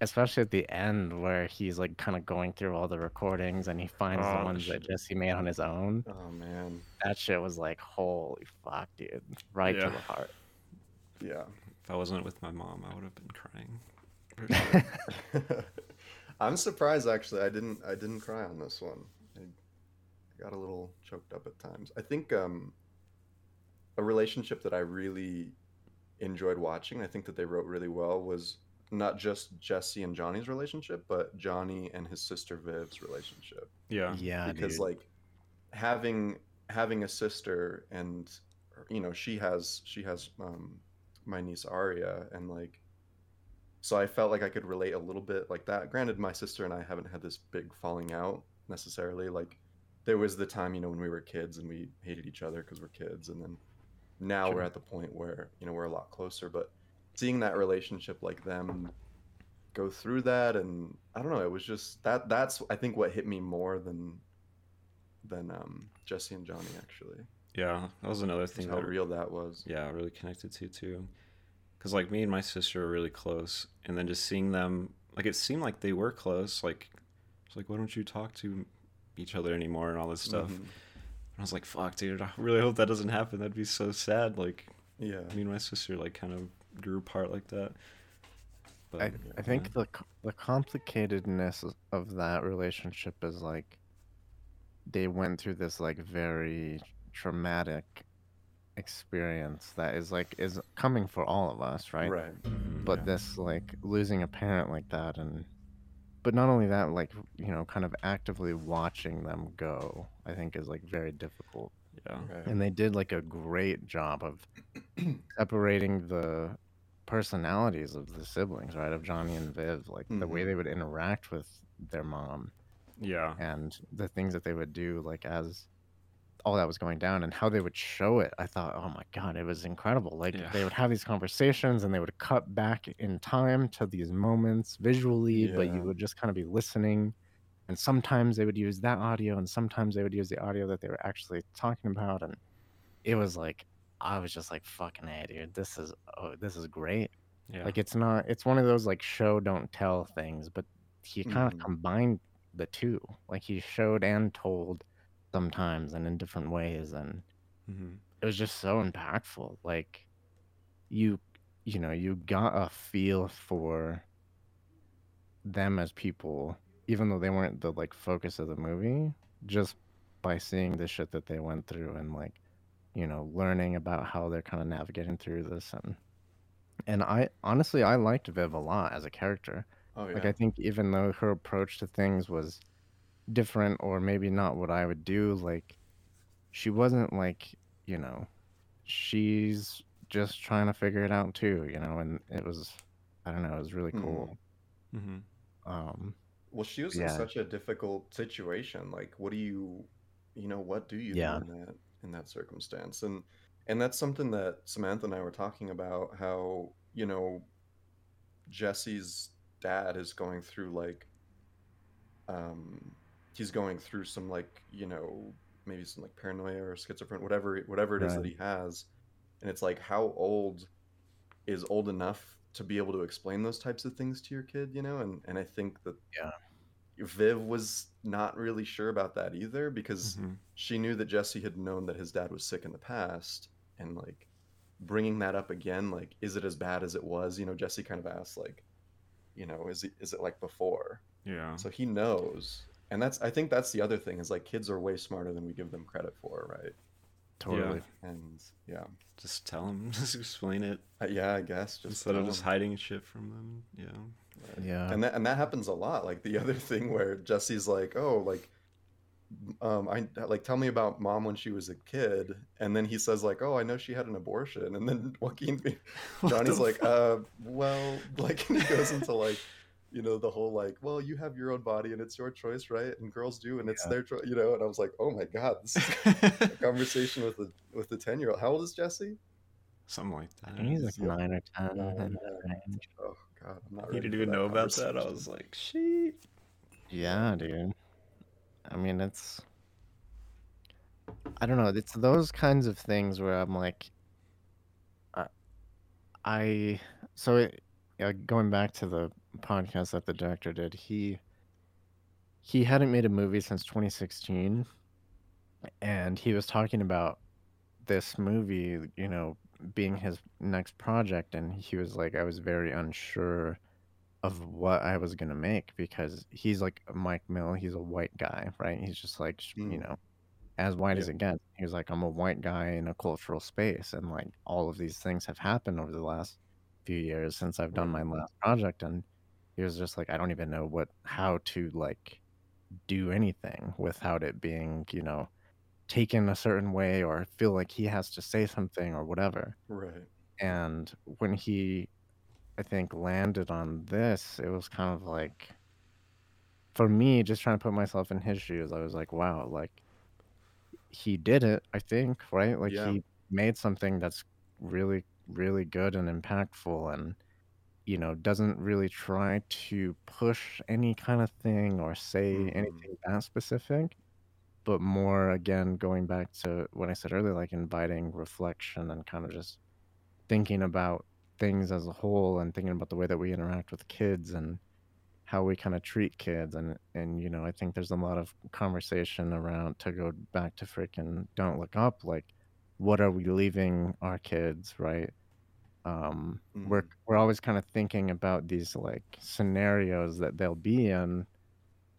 [SPEAKER 1] especially at the end where he's like kind of going through all the recordings and he finds
[SPEAKER 3] Oh,
[SPEAKER 1] the ones that. Jesse made on his own.
[SPEAKER 2] Oh, man.
[SPEAKER 1] That shit was like, holy fuck, dude. Right
[SPEAKER 3] Yeah.
[SPEAKER 1] to the heart.
[SPEAKER 2] Yeah.
[SPEAKER 3] If I wasn't with my mom, I would have been crying. Sure.
[SPEAKER 2] I'm surprised actually. I didn't I didn't cry on this one. I, I got a little choked up at times. I think um a relationship that I really enjoyed watching, I think that they wrote really well was not just Jesse and Johnny's relationship, but Johnny and his sister Viv's relationship.
[SPEAKER 3] yeah.
[SPEAKER 1] yeah,
[SPEAKER 2] because
[SPEAKER 1] dude.
[SPEAKER 2] like having having a sister and you know she has she has um my niece Aria and like so I felt like I could relate a little bit like that. Granted, my sister and I haven't had this big falling out necessarily. Like there was the time, you know, when we were kids and we hated each other because we're kids, and then now we're at the point where you know we're a lot closer. But seeing that relationship like them go through that, and I don't know, it was just that. That's I think what hit me more than than um, Jesse and Johnny actually.
[SPEAKER 3] Yeah. That was another thing
[SPEAKER 2] how
[SPEAKER 3] that
[SPEAKER 2] real that was.
[SPEAKER 3] yeah, really connected to too. Because like me and my sister are really close, and then just seeing them, like it seemed like they were close. Like it's like, why don't you talk to each other anymore and all this stuff?
[SPEAKER 2] Mhm.
[SPEAKER 3] And I was like, fuck, dude, I really hope that doesn't happen. That'd be so sad. Like
[SPEAKER 2] Yeah.
[SPEAKER 3] me and my sister like kind of grew apart like that. But
[SPEAKER 1] I, I think the the complicatedness of- of that relationship is like they went through this like very traumatic experience that is like is coming for all of us, right?
[SPEAKER 2] Right.
[SPEAKER 3] Mhm,
[SPEAKER 1] but
[SPEAKER 3] yeah.
[SPEAKER 1] this like losing a parent like that and but not only that like you know kind of actively watching them go i think is like very difficult
[SPEAKER 3] yeah,
[SPEAKER 2] Right.
[SPEAKER 1] and they did like a great job of separating the personalities of the siblings right of johnny and viv like the way
[SPEAKER 2] Mhm.
[SPEAKER 1] they would interact with their mom
[SPEAKER 3] yeah,
[SPEAKER 1] and the things that they would do like as all that was going down and how they would show it i thought oh my god it was incredible. Like
[SPEAKER 3] Yeah.
[SPEAKER 1] they would have these conversations and they would cut back in time to these moments visually but you would just kind of be listening and sometimes they would use that audio and sometimes they would use the audio that they were actually talking about and it was like i was just like fucking hey dude this is oh this is great.
[SPEAKER 3] Yeah.
[SPEAKER 1] like it's not it's one of those like show don't tell things but he kind of mm-hmm. combined the two. Like he showed and told sometimes and in different ways and
[SPEAKER 3] hmm
[SPEAKER 1] it was just so impactful like you you know you got a feel for them as people even though they weren't the like focus of the movie just by seeing the shit that they went through and like you know learning about how they're kind of navigating through this and and i honestly i liked viv a lot as a character
[SPEAKER 2] Oh yeah.
[SPEAKER 1] like I think even though her approach to things was different or maybe not what I would do, like she wasn't like, you know, she's just trying to figure it out too, you know, and it was I don't know, it was really
[SPEAKER 2] Mhm.
[SPEAKER 1] cool.
[SPEAKER 3] hmm
[SPEAKER 1] Um
[SPEAKER 2] Well, she was in such a difficult situation. Like, what do you, you know, what do you
[SPEAKER 1] Yeah.
[SPEAKER 2] do in that in that circumstance? And and that's something that Samantha and I were talking about. How you know, Jesse's dad is going through like, um, he's going through some like you know maybe some like paranoia or schizophrenia, whatever whatever it is that he has, and it's like how old is old enough to be able to explain those types of things to your kid, you know? And and I think that
[SPEAKER 1] Yeah.
[SPEAKER 2] Viv was not really sure about that either because
[SPEAKER 3] Mhm.
[SPEAKER 2] she knew that Jesse had known that his dad was sick in the past and like bringing that up again like is it as bad as it was you know Jesse kind of asked like you know is it is it like before
[SPEAKER 3] Yeah.
[SPEAKER 2] so he knows and that's I think that's the other thing is like kids are way smarter than we give them credit for right
[SPEAKER 1] Totally.
[SPEAKER 2] and yeah
[SPEAKER 3] Just tell them Just explain it
[SPEAKER 2] Uh, yeah I guess just
[SPEAKER 3] instead of
[SPEAKER 2] just
[SPEAKER 3] just
[SPEAKER 2] 'em.
[SPEAKER 3] hiding shit from them. Yeah.
[SPEAKER 2] Right.
[SPEAKER 1] Yeah.
[SPEAKER 2] and that and that happens a lot like the other thing where jesse's like oh like um i like tell me about mom when she was a kid and then he says like oh i know she had an abortion and then joaquin johnny's
[SPEAKER 3] the
[SPEAKER 2] like uh well like and he goes into like you know the whole like well you have your own body and it's your choice right and girls do and it's
[SPEAKER 1] Yeah.
[SPEAKER 2] their choice you know and i was like oh my god this is a conversation with a with a 10 year old how old is jesse
[SPEAKER 3] Something like that.
[SPEAKER 1] I he's like
[SPEAKER 2] Yeah.
[SPEAKER 1] nine or ten.
[SPEAKER 2] Nine,
[SPEAKER 1] in that
[SPEAKER 2] yeah.
[SPEAKER 1] range.
[SPEAKER 2] oh god i'm not
[SPEAKER 3] You
[SPEAKER 2] ready
[SPEAKER 3] didn't even know about that. I was like, shit.
[SPEAKER 1] Yeah, dude. I mean, it's. I don't know. It's those kinds of things where I'm like, I, I so it, uh, going back to the podcast that the director did, he he hadn't made a movie since 2016, and he was talking about this movie, you know, being his next project, and he was like, I was very unsure of what I was gonna make because he's like Mike Mill, he's a white guy, right? He's just like, sh- you
[SPEAKER 2] Mm.
[SPEAKER 1] know, as white as
[SPEAKER 2] Yeah.
[SPEAKER 1] it gets. He was like, I'm a white guy in a cultural space, and like all of these things have happened over the last few years since I've done my last project, and he was just like, I don't even know what how to like do anything without it being, you know, taken a certain way or feel like he has to say something or whatever.
[SPEAKER 2] right
[SPEAKER 1] And when he, I think, landed on this, it was kind of like, for me, just trying to put myself in his shoes, I was like, wow, like he did it, I think, right? Like
[SPEAKER 2] Yeah.
[SPEAKER 1] he made something that's really, really good and impactful and, you know, doesn't really try to push any kind of thing or say
[SPEAKER 2] Mhm.
[SPEAKER 1] anything that specific, but more, again, going back to what I said earlier, like inviting reflection and kind of just thinking about things as a whole and thinking about the way that we interact with kids and how we kind of treat kids and and you know I think there's a lot of conversation around to go back to freaking don't look up like what are we leaving our kids right um we're
[SPEAKER 2] Mhm.
[SPEAKER 1] we're always kind of thinking about these like scenarios that they'll be in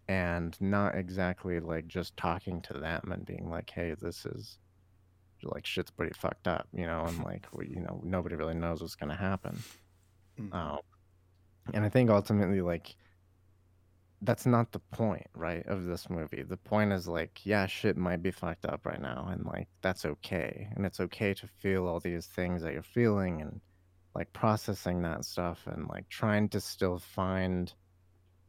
[SPEAKER 1] and not exactly like just talking to them and being like hey this is like shit's pretty fucked up you know and like we, you know nobody really knows what's going to happen
[SPEAKER 2] Mhm.
[SPEAKER 1] um, and I think ultimately, like, that's not the point, right, of this movie. The point is, like, yeah, shit might be fucked up right now, and, like, that's okay. And it's okay to feel all these things that you're feeling and, like, processing that stuff and, like, trying to still find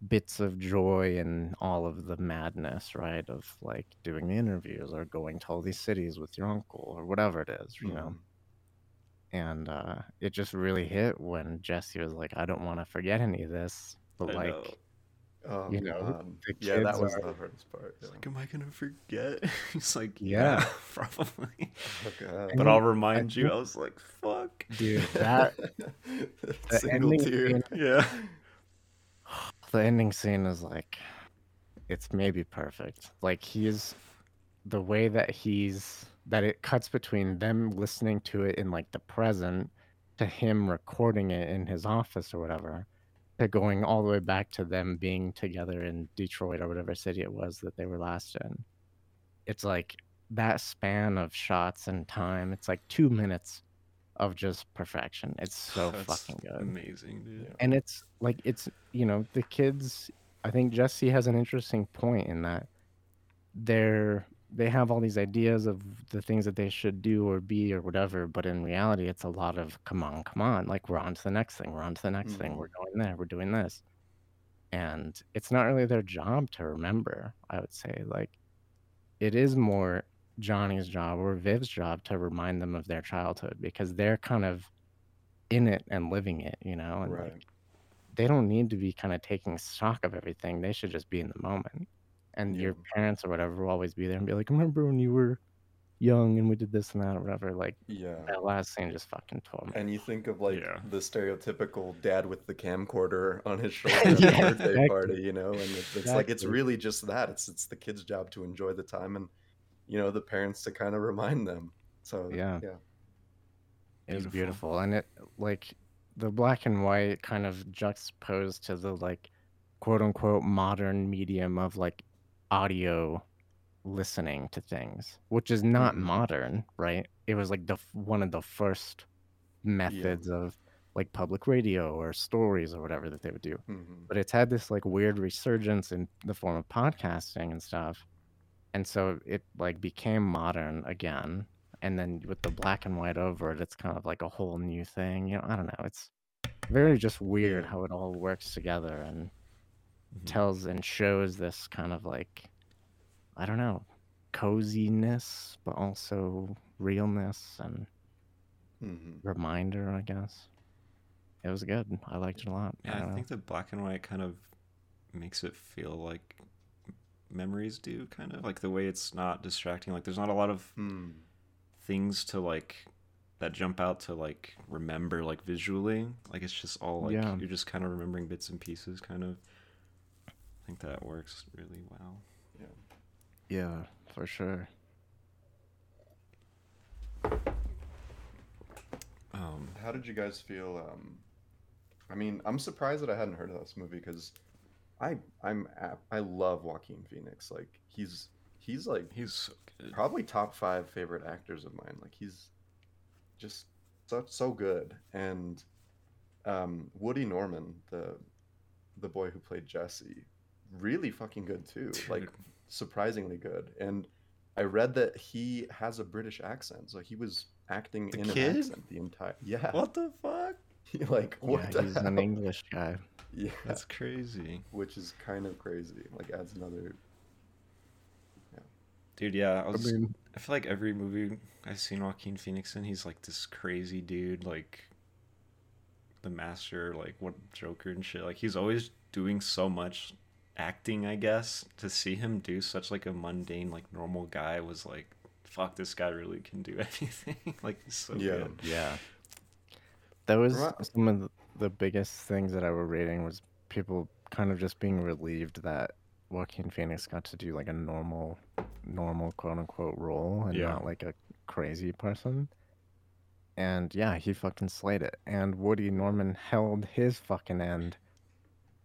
[SPEAKER 1] bits of joy in all of the madness, right, of, like, doing the interviews or going to all these cities with your uncle or whatever it is, you know?
[SPEAKER 2] Mhm.
[SPEAKER 1] and uh, it just really hit when Jesse was like, "I don't want to forget any of this," but
[SPEAKER 3] I
[SPEAKER 1] like,
[SPEAKER 3] know.
[SPEAKER 2] Oh
[SPEAKER 1] you um, know,
[SPEAKER 2] god.
[SPEAKER 1] Um, the
[SPEAKER 2] Yeah, that was
[SPEAKER 1] are-
[SPEAKER 2] the hardest part. Yeah.
[SPEAKER 3] like, am I gonna forget? He's like,
[SPEAKER 1] Yeah.
[SPEAKER 3] yeah, probably.
[SPEAKER 2] Oh.
[SPEAKER 3] But I'll remind
[SPEAKER 1] I
[SPEAKER 3] you. I was like, fuck.
[SPEAKER 1] dude, that the
[SPEAKER 2] single
[SPEAKER 1] ending
[SPEAKER 2] tear.
[SPEAKER 1] scene,
[SPEAKER 3] Yeah.
[SPEAKER 1] the ending scene is like, it's maybe perfect. Like he's the way that he's that it cuts between them listening to it in like the present to him recording it in his office or whatever to going all the way back to them being together in Detroit or whatever city it was that they were last in. It's like that span of shots and time, it's like two minutes of just perfection. It's so
[SPEAKER 3] That's
[SPEAKER 1] fucking good.
[SPEAKER 3] Amazing, dude.
[SPEAKER 1] And it's like it's you know, the kids I think Jesse has an interesting point in that they're they have all these ideas of the things that they should do or be or whatever, but in reality it's a lot of come on, come on, like we're on to the next thing, we're on to the next thing,
[SPEAKER 2] Mhm.
[SPEAKER 1] we're going there, we're doing this. And it's not really their job to remember, I would say. Like it is more Johnny's job or Viv's job to remind them of their childhood because they're kind of in it and living it, you know, and like, they don't need to be kind of taking stock of everything. They should just be in the moment. And your parents or whatever will always be there and be like, remember when you were young and we did this and that or whatever. Like
[SPEAKER 2] Yeah.
[SPEAKER 1] that last scene just fucking tore me.
[SPEAKER 2] And you think of like
[SPEAKER 3] Yeah.
[SPEAKER 2] the stereotypical dad with the camcorder on his shoulder at
[SPEAKER 1] Yeah,
[SPEAKER 2] the birthday
[SPEAKER 1] exactly.
[SPEAKER 2] party, you know, and it's, it's like it's really just that. It's it's the kid's job to enjoy the time and you know the parents to kind of remind them. So
[SPEAKER 1] Yeah.
[SPEAKER 2] yeah.
[SPEAKER 1] It was
[SPEAKER 3] Beautiful.
[SPEAKER 1] beautiful, and it like the black and white kind of juxtaposed to the like quote unquote modern medium of like audio listening to things, which is not
[SPEAKER 2] Mhm.
[SPEAKER 1] modern, right? It was like the one of the first methods of like public radio or stories or whatever that they would do.
[SPEAKER 2] hmm
[SPEAKER 1] But it's had this like weird resurgence in the form of podcasting and stuff. And so it like became modern again. And then with the black and white over it, it's kind of like a whole new thing. You know, I don't know. It's very just weird
[SPEAKER 2] Yeah.
[SPEAKER 1] how it all works together and
[SPEAKER 3] Mhm.
[SPEAKER 1] tells and shows this kind of like, I don't know, coziness, but also realness and
[SPEAKER 2] hmm
[SPEAKER 1] reminder, I guess. It was good. I liked it a lot. I
[SPEAKER 3] Yeah,
[SPEAKER 1] don't
[SPEAKER 3] I think the black and white kind of makes it feel like memories do, kind of like the way it's not distracting. Like there's not a lot of
[SPEAKER 2] Hmm.
[SPEAKER 3] things to like that jump out to like remember like visually. Like it's just all like
[SPEAKER 1] Yeah.
[SPEAKER 3] you're just kind of remembering bits and pieces, kind of. I think that works really well.
[SPEAKER 2] Yeah.
[SPEAKER 1] Yeah, for sure.
[SPEAKER 3] Um,
[SPEAKER 2] How did you guys feel? Um, I mean, I'm surprised that I hadn't heard of this movie because I I'm I love Joaquin Phoenix. Like he's he's like
[SPEAKER 3] he's so good.
[SPEAKER 2] probably top five favorite actors of mine. Like he's just so so good. And um, Woody Norman, the the boy who played Jesse, really fucking good too. Like surprisingly good. And I read that he has a British accent, so he was acting
[SPEAKER 3] The
[SPEAKER 2] in
[SPEAKER 3] kid?
[SPEAKER 2] an accent the entire. Yeah.
[SPEAKER 3] What the fuck?
[SPEAKER 2] like what
[SPEAKER 1] yeah,
[SPEAKER 2] the
[SPEAKER 1] he's an? English guy.
[SPEAKER 2] Yeah.
[SPEAKER 3] That's crazy.
[SPEAKER 2] Which is kind of crazy. Like adds another.
[SPEAKER 3] Dude, yeah, I
[SPEAKER 1] I mean,
[SPEAKER 3] I feel like every movie I've seen Joaquin Phoenix in, he's like this crazy dude, like the master, like what Joker and shit. Like he's always doing so much acting, I guess. To see him do such like a mundane, like normal guy was like, fuck, this guy really can do anything. like so
[SPEAKER 2] Yeah.
[SPEAKER 3] good.
[SPEAKER 1] yeah. That was
[SPEAKER 2] Right.
[SPEAKER 1] some of the- the biggest things that I were reading was people kind of just being relieved that Joaquin Phoenix got to do like a normal, normal quote unquote role and
[SPEAKER 3] Yeah.
[SPEAKER 1] not like a crazy person. And yeah, he fucking slayed it. And Woody Norman held his fucking end.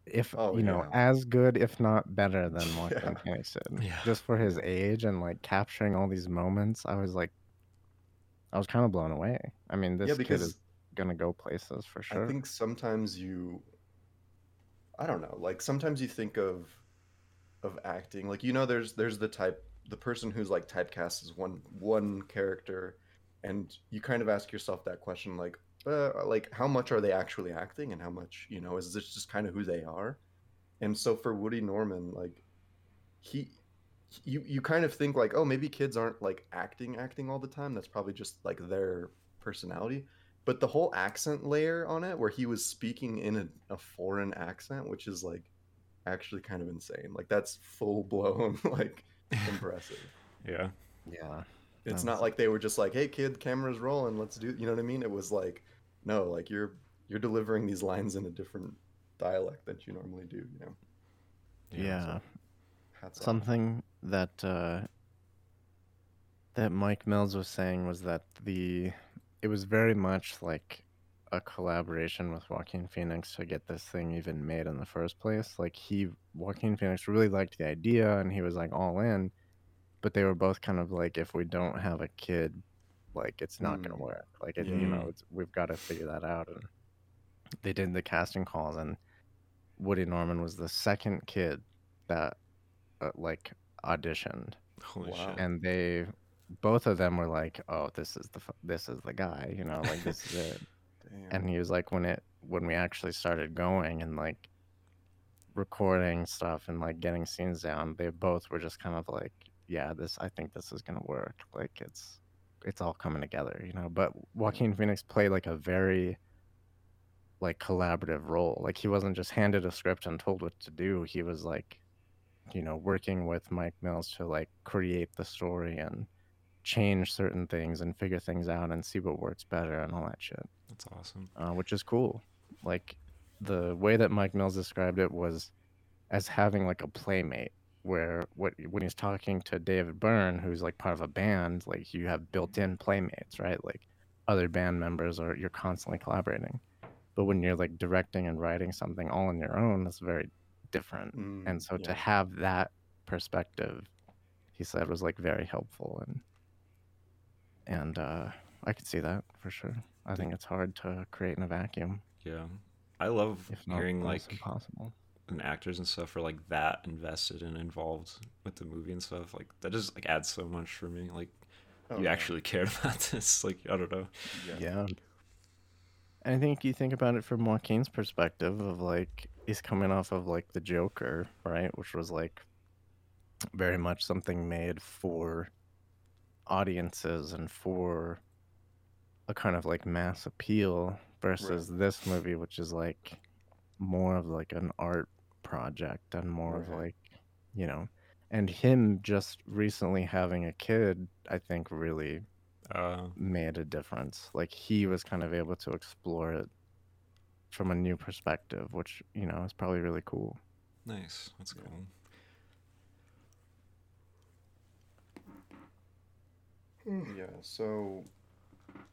[SPEAKER 1] If
[SPEAKER 2] Oh,
[SPEAKER 1] you know,
[SPEAKER 2] yeah.
[SPEAKER 1] as good, if not better than Joaquin
[SPEAKER 2] Yeah.
[SPEAKER 1] Phoenix did.
[SPEAKER 3] Yeah.
[SPEAKER 1] Just for his age and like capturing all these moments, I was like, I was kind of blown away. I mean, this
[SPEAKER 2] yeah,
[SPEAKER 1] kid
[SPEAKER 2] because
[SPEAKER 1] is gonna go places for sure.
[SPEAKER 2] I think sometimes you I don't know, like sometimes you think of of acting like you know there's there's the type the person who's like typecast as one one character and you kind of ask yourself that question like uh, like how much are they actually acting and how much you know is this just kind of who they are? And so for Woody Norman like he you you kind of think like oh maybe kids aren't like acting acting all the time. That's probably just like their personality. But the whole accent layer on it where he was speaking in a, a foreign accent which is like actually kind of insane. Like that's full blown like impressive.
[SPEAKER 3] Yeah.
[SPEAKER 1] yeah,
[SPEAKER 2] it's
[SPEAKER 1] That
[SPEAKER 2] not like they were just like hey kid camera's rolling. Let's do you know what i mean? It was like no like you're you're delivering these lines in a different dialect that you normally do you know
[SPEAKER 1] yeah.
[SPEAKER 2] hats off.
[SPEAKER 1] Something that uh, that Mike Mills was saying was that the it was very much like a collaboration with Joaquin Phoenix to get this thing even made in the first place. Like he Joaquin Phoenix really liked the idea and he was like all in, but they were both kind of like if we don't have a kid, like it's not gonna
[SPEAKER 2] Mm.
[SPEAKER 1] work. Like it, you know, it's, we've got to figure that out. And they did the casting calls and Woody Norman was the second kid that uh, like auditioned
[SPEAKER 3] Holy
[SPEAKER 2] Wow.
[SPEAKER 3] shit.
[SPEAKER 1] and they both of them were like oh this is the this is the guy you know like this is it and he was like when it when we actually started going and like recording stuff and like getting scenes down they both were just kind of like yeah this i think this is gonna work like it's it's all coming together you know but joaquin phoenix played like a very like collaborative role. Like he wasn't just handed a script and told what to do. He was like you know working with mike mills to like create the story and change certain things and figure things out and see what works better and all that shit,
[SPEAKER 3] That's awesome.
[SPEAKER 1] uh, which is cool. Like the way that Mike Mills described it was as having like a playmate where what when he's talking to David Byrne, who's like part of a band, like you have built-in playmates, right? Like other band members or you're constantly collaborating. But when you're like directing and writing something all on your own, that's very different.
[SPEAKER 2] Mm,
[SPEAKER 1] And so to have that perspective, he said was like very helpful and and uh I could see that for sure. I think it's hard to create in a vacuum,
[SPEAKER 3] Yeah. I love hearing like
[SPEAKER 1] impossible.
[SPEAKER 3] And actors and stuff are like that invested and involved with the movie and stuff. Like that just like adds so much for me. Like
[SPEAKER 2] Oh,
[SPEAKER 3] you
[SPEAKER 2] yeah.
[SPEAKER 3] actually cared about this. Like I don't know.
[SPEAKER 2] Yeah.
[SPEAKER 1] Yeah. And I think you think about it from Joaquin's perspective of like he's coming off of like the Joker, right? Which was like very much something made for audiences and for a kind of like mass appeal versus this movie which is like more of like an art project and more of like you know and him just recently having a kid i think really
[SPEAKER 3] Uh,
[SPEAKER 1] made a difference. Like he was kind of able to explore it from a new perspective, which you know is probably really cool.
[SPEAKER 3] nice. That's
[SPEAKER 2] Yeah.
[SPEAKER 3] cool.
[SPEAKER 2] Yeah, so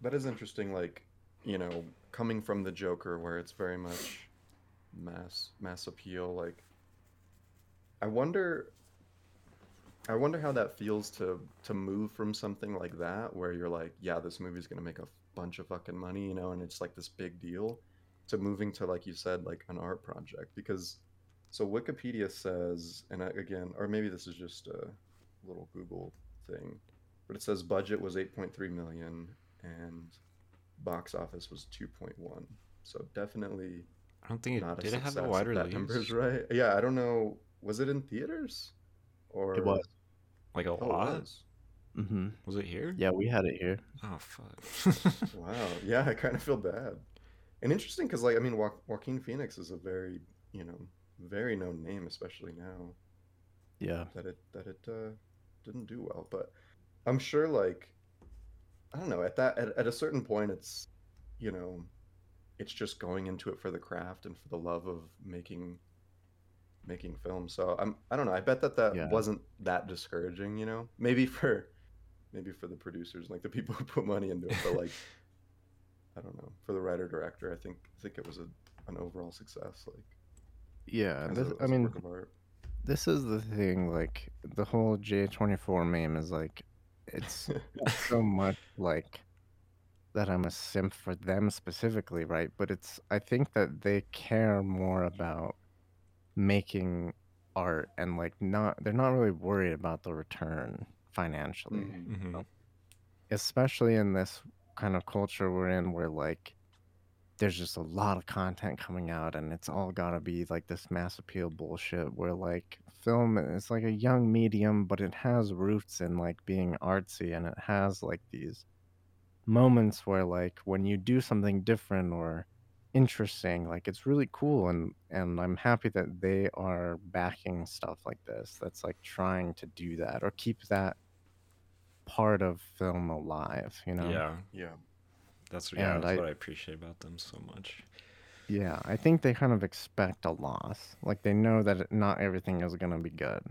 [SPEAKER 2] that is interesting. Like, you know, coming from the Joker, where it's very much mass mass appeal. Like, I wonder, I wonder how that feels to to move from something like that, where you're like, yeah, this movie's gonna make a bunch of fucking money, you know, and it's like this big deal, to moving to like you said, like an art project. Because, so Wikipedia says, and again, or maybe this is just a little Google thing but it says budget was 8.3 million and box office was 2.1 so definitely
[SPEAKER 3] I don't think it
[SPEAKER 2] not a
[SPEAKER 3] did it have
[SPEAKER 2] success
[SPEAKER 3] a
[SPEAKER 2] if
[SPEAKER 3] wide
[SPEAKER 2] that
[SPEAKER 3] release.
[SPEAKER 2] number's right yeah i don't know was it in theaters or
[SPEAKER 1] It was.
[SPEAKER 3] Like a
[SPEAKER 2] oh,
[SPEAKER 3] lot.
[SPEAKER 2] was.
[SPEAKER 1] hmm
[SPEAKER 3] Was it here?
[SPEAKER 1] Yeah, we had it here.
[SPEAKER 3] Oh fuck.
[SPEAKER 2] wow yeah i kind of feel bad and interesting because like i mean jo- joaquin phoenix is a very you know very known name especially now
[SPEAKER 1] Yeah,
[SPEAKER 2] that it that it uh, didn't do well. But I'm sure, like, I don't know. At that at, at a certain point, it's you know, it's just going into it for the craft and for the love of making making film. So I'm I don't know. I bet that that
[SPEAKER 1] Yeah.
[SPEAKER 2] wasn't that discouraging. You know, maybe for maybe for the producers, like the people who put money into it, but like. I don't know. For the writer director, I think I think it was a, an overall success. Like,
[SPEAKER 1] yeah. This,
[SPEAKER 2] a,
[SPEAKER 1] I mean,
[SPEAKER 2] work of art.
[SPEAKER 1] this is the thing. Like the whole A twenty four meme is like, it's so much like that I'm a simp for them specifically, right? But it's I think that they care more about making art and like not they're not really worried about the return financially.
[SPEAKER 2] Mhm.
[SPEAKER 3] hmm
[SPEAKER 1] especially in this kind of culture we're in where like there's just a lot of content coming out and it's all got to be like this mass appeal bullshit where like film is like a young medium but it has roots in like being artsy and it has like these moments where like when you do something different or interesting like it's really cool and and I'm happy that they are backing stuff like this that's like trying to do that or keep that part of film alive you know
[SPEAKER 3] Yeah.
[SPEAKER 2] Yeah.
[SPEAKER 3] That's yeah,
[SPEAKER 1] And
[SPEAKER 3] that's
[SPEAKER 1] I-
[SPEAKER 3] what I appreciate about them so much.
[SPEAKER 1] yeah i think they kind of expect a loss like they know that not everything is going to be good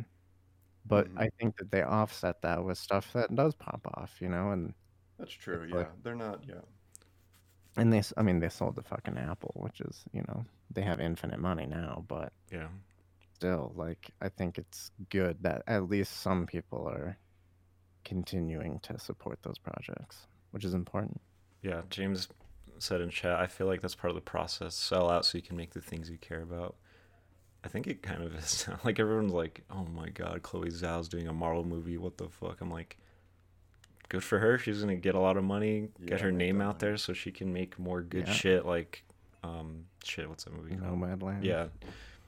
[SPEAKER 1] but
[SPEAKER 2] Mhm.
[SPEAKER 1] i think that they offset that with stuff that does pop off you know and
[SPEAKER 2] That's true.
[SPEAKER 1] It's
[SPEAKER 2] Yeah,
[SPEAKER 1] like-
[SPEAKER 2] they're not. Yeah,
[SPEAKER 1] and they I mean they sold the fucking apple which is you know they have infinite money now but
[SPEAKER 3] Yeah.
[SPEAKER 1] still like i think it's good that at least some people are continuing to support those projects which is important
[SPEAKER 3] Yeah. James said in chat, I feel like that's part of the process. Sell out so you can make the things you care about. I think it kind of is. like everyone's like, "Oh my god, Chloe Zhao's doing a Marvel movie. What the fuck?" I'm like, good for her. She's gonna get a lot of money,
[SPEAKER 2] Yeah,
[SPEAKER 3] get her name
[SPEAKER 2] that
[SPEAKER 3] out there, so she can make more good
[SPEAKER 1] Yeah.
[SPEAKER 3] shit. Like, um, shit. What's that movie called?
[SPEAKER 1] nomadland
[SPEAKER 3] Yeah.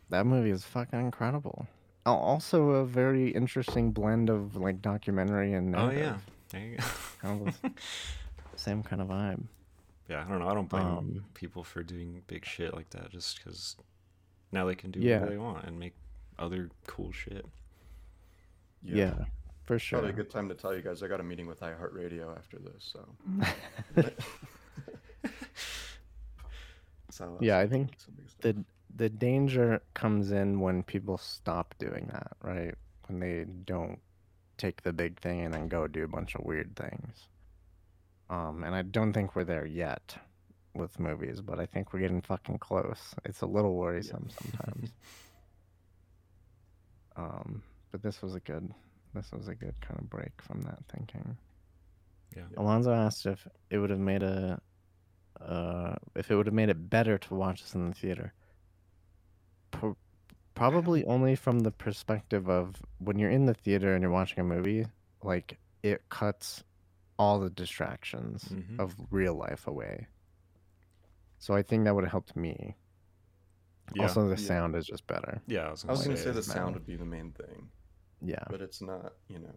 [SPEAKER 1] That movie is fucking incredible. Al- Also, a very interesting blend of like documentary and
[SPEAKER 3] Oh yeah. There you go.
[SPEAKER 1] Kind of same kind of vibe.
[SPEAKER 3] yeah. I don't know. I don't blame
[SPEAKER 1] Um,
[SPEAKER 3] people for doing big shit like that, just because now they can do
[SPEAKER 1] Yeah.
[SPEAKER 3] whatever they want and make other cool shit.
[SPEAKER 1] Yeah. For sure.
[SPEAKER 2] Probably a good time to tell you guys I got a meeting with iHeartRadio after this. So. so
[SPEAKER 1] Yeah, I think
[SPEAKER 2] some big stuff.
[SPEAKER 1] the the danger comes in when people stop doing that, right? When they don't take the big thing and then go do a bunch of weird things. Um, and I don't think we're there yet with movies, but I think we're getting fucking close. It's a little worrisome sometimes. um, but this was a good this was a good kind of break from that thinking.
[SPEAKER 3] Yeah.
[SPEAKER 1] Alonzo asked if it would have made a uh, if it would have made it better to watch this in the theater. Pro- probably only from the perspective of when you're in the theater and you're watching a movie, like it cuts all the distractions
[SPEAKER 3] Mhm.
[SPEAKER 1] of real life away. So I think that would have helped me.
[SPEAKER 3] Yeah.
[SPEAKER 1] Also, the
[SPEAKER 2] Yeah.
[SPEAKER 1] sound is just better.
[SPEAKER 3] yeah, I was gonna
[SPEAKER 2] was
[SPEAKER 3] say,
[SPEAKER 2] gonna say the sound would be the main thing,
[SPEAKER 1] Yeah.
[SPEAKER 2] but it's not. You know,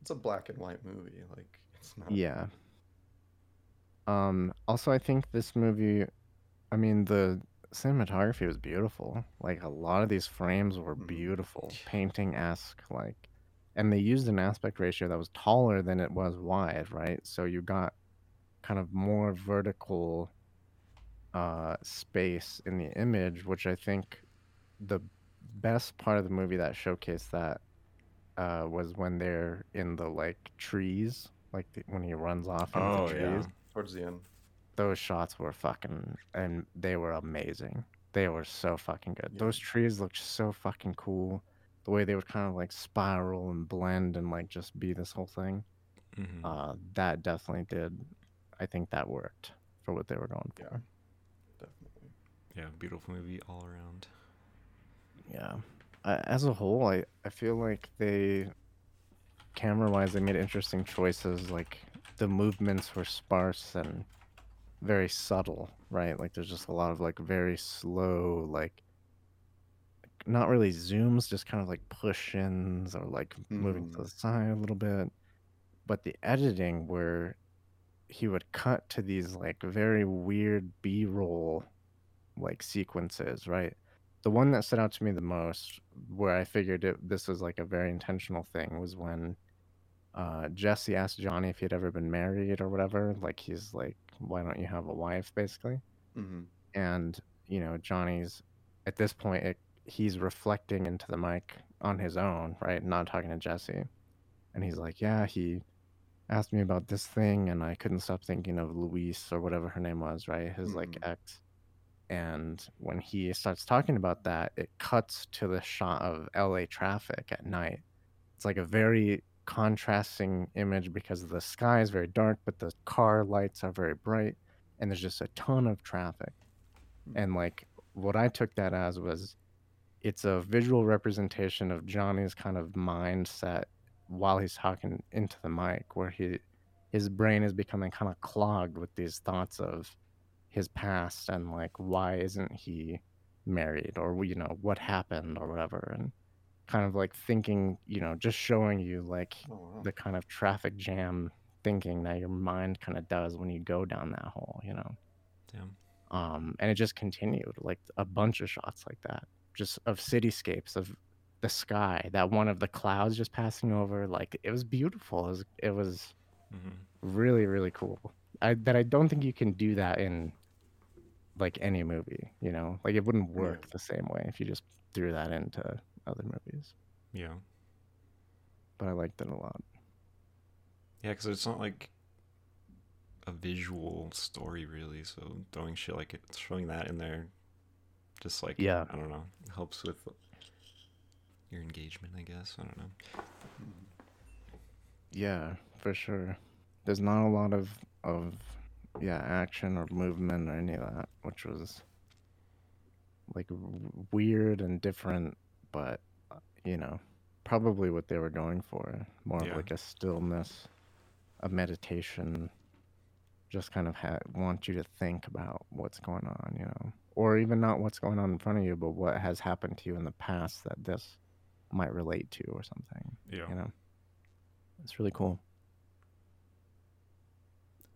[SPEAKER 2] it's a black and white movie. Like it's not.
[SPEAKER 1] Yeah. Um also I think this movie I mean the cinematography was beautiful. Like a lot of these frames were
[SPEAKER 2] Mhm.
[SPEAKER 1] beautiful, painting esque like and they used an aspect ratio that was taller than it was wide, right? So you got kind of more vertical uh space in the image, which I think the best part of the movie that showcased that uh was when they're in the like trees, like the, when he runs off into
[SPEAKER 3] Oh
[SPEAKER 1] the
[SPEAKER 3] yeah.
[SPEAKER 1] trees.
[SPEAKER 2] Towards the end.
[SPEAKER 1] Those shots were fucking and they were amazing. They were so fucking good.
[SPEAKER 2] Yeah.
[SPEAKER 1] Those trees looked so fucking cool. The way they would kind of like spiral and blend and like just be this whole thing.
[SPEAKER 3] Mhm.
[SPEAKER 1] Uh that definitely did I think that worked for what they were going for.
[SPEAKER 2] Yeah.
[SPEAKER 1] for.
[SPEAKER 2] Definitely.
[SPEAKER 3] yeah, beautiful movie all around.
[SPEAKER 1] Yeah. I, as a whole, I, I feel like they, camera wise, they made interesting choices. Like the movements were sparse and very subtle, right? Like there's just a lot of like very slow, like not really zooms, just kind of like push ins or like moving to
[SPEAKER 2] Mhm.
[SPEAKER 1] the side a little bit. But the editing where he would cut to these like very weird B roll like sequences, right? The one that stood out to me the most, where I figured it, this was like a very intentional thing, was when uh, Jesse asked Johnny if he'd ever been married or whatever. Like he's like, "Why don't you have a wife?" Basically,
[SPEAKER 2] hmm
[SPEAKER 1] and you know Johnny's at this point it, he's reflecting into the mic on his own, right? Not talking to Jesse, and he's like, "Yeah, he." asked me about this thing and I couldn't stop thinking of Luis or whatever her name was, right? His like
[SPEAKER 2] Mhm.
[SPEAKER 1] ex. And when he starts talking about that, it cuts to the shot of LA traffic at night. It's like a very contrasting image because the sky is very dark, but the car lights are very bright, and there's just a ton of traffic. Hmm. And like what I took that as was it's a visual representation of Johnny's kind of mindset while he's talking into the mic, where he his brain is becoming kind of clogged with these thoughts of his past and like why isn't he married or you know what happened or whatever and kind of like thinking you know just showing you like
[SPEAKER 2] Oh, wow.
[SPEAKER 1] the kind of traffic jam thinking that your mind kind of does when you go down that hole you know
[SPEAKER 3] Damn.
[SPEAKER 1] um and it just continued like a bunch of shots like that just of cityscapes of the sky that one of the clouds just passing over like it was beautiful it was it was
[SPEAKER 3] hmm
[SPEAKER 1] really really cool I, that i don't think you can do that in like any movie you know like it wouldn't
[SPEAKER 2] Yeah.
[SPEAKER 1] work the same way if you just threw that into other movies
[SPEAKER 3] Yeah.
[SPEAKER 1] but i liked it a lot
[SPEAKER 3] Yeah, because it's not like a visual story really. So throwing shit like it, throwing that in there, just like
[SPEAKER 1] Yeah.
[SPEAKER 3] I don't know, helps with your engagement. I guess I don't know.
[SPEAKER 1] Yeah, for sure. There's not a lot of of yeah action or movement or any of that, which was like weird and different, but you know, probably what they were going for. More
[SPEAKER 3] Yeah.
[SPEAKER 1] of like a stillness, a meditation. Just kind of ha- want you to think about what's going on, you know, or even not what's going on in front of you, but what has happened to you in the past that this might relate to or something.
[SPEAKER 3] Yeah.
[SPEAKER 1] You know, it's really cool.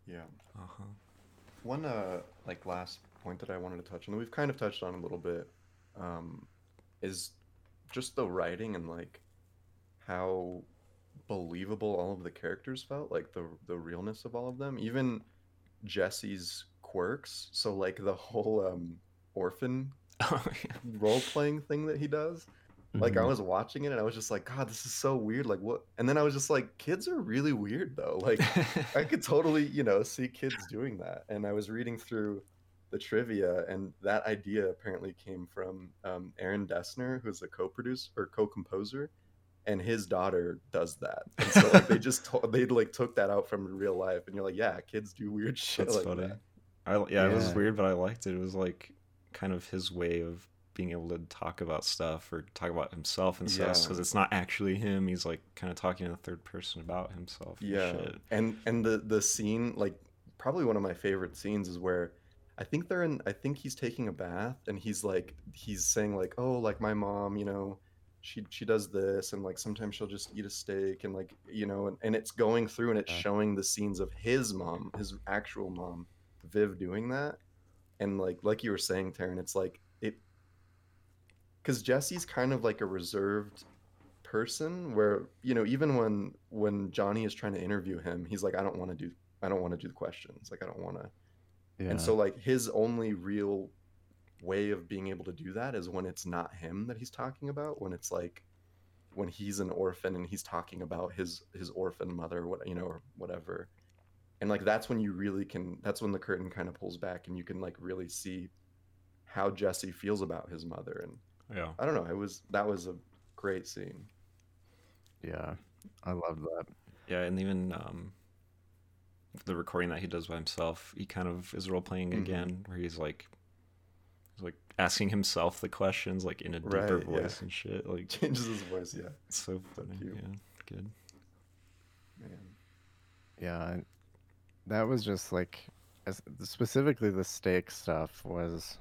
[SPEAKER 2] Yeah.
[SPEAKER 3] Uh huh.
[SPEAKER 2] One uh like last point that I wanted to touch on, that we've kind of touched on a little bit, um, is just the writing and like how believable all of the characters felt, like the the realness of all of them. Even Jesse's quirks. So like the whole um orphan
[SPEAKER 3] Oh,
[SPEAKER 2] role playing thing that he does. Like I
[SPEAKER 1] Mhm.
[SPEAKER 2] was watching it and I was just like, God, this is so weird. Like what? And then I was just like, kids are really weird though. Like I could totally, you know, see kids doing that. And I was reading through the trivia, and that idea apparently came from um, Aaron Dessner, who's a co-producer or co-composer, and his daughter does that. And so like they just to- they like took that out from real life, and you're like, yeah, kids do weird shit
[SPEAKER 3] That's
[SPEAKER 2] like
[SPEAKER 3] funny.
[SPEAKER 2] that.
[SPEAKER 3] I yeah, it was weird, but I liked it. It was like kind of his way of being able to talk about stuff or talk about himself and stuff
[SPEAKER 2] Yeah.
[SPEAKER 3] because it's not actually him. He's like kind of talking in the third person about himself. and
[SPEAKER 2] Yeah,
[SPEAKER 3] shit.
[SPEAKER 2] and and the the scene, like probably one of my favorite scenes, is where I think they're in. I think he's taking a bath, and he's like he's saying like, oh, like my mom, you know, she she does this, and like sometimes she'll just eat a steak, and like you know, and, and it's going through and it's
[SPEAKER 1] Yeah.
[SPEAKER 2] showing the scenes of his mom, his actual mom, Viv doing that, and like like you were saying, Taryn, it's like because Jesse's kind of like a reserved person where you know even when when Johnny is trying to interview him he's like I don't want to do I don't want to do the questions. Like I don't want to
[SPEAKER 1] Yeah.
[SPEAKER 2] and so like his only real way of being able to do that is when it's not him that he's talking about when it's like when he's an orphan and he's talking about his his orphan mother what you know or whatever. And like that's when you really can that's when the curtain kind of pulls back and you can like really see how Jesse feels about his mother and
[SPEAKER 3] Yeah.
[SPEAKER 2] I don't know it was that was a great scene
[SPEAKER 1] yeah. I love that.
[SPEAKER 3] Yeah, and even um, the recording that he does by himself, he kind of is role playing
[SPEAKER 2] Mhm.
[SPEAKER 3] again, where he's like, he's like asking himself the questions like in a deeper
[SPEAKER 2] Right, yeah.
[SPEAKER 3] voice and shit. Like
[SPEAKER 2] changes his voice yeah
[SPEAKER 3] it's so
[SPEAKER 2] So
[SPEAKER 3] funny.
[SPEAKER 2] cute.
[SPEAKER 3] Yeah, good.
[SPEAKER 2] man
[SPEAKER 1] Yeah, that was just like, as, specifically the steak stuff was,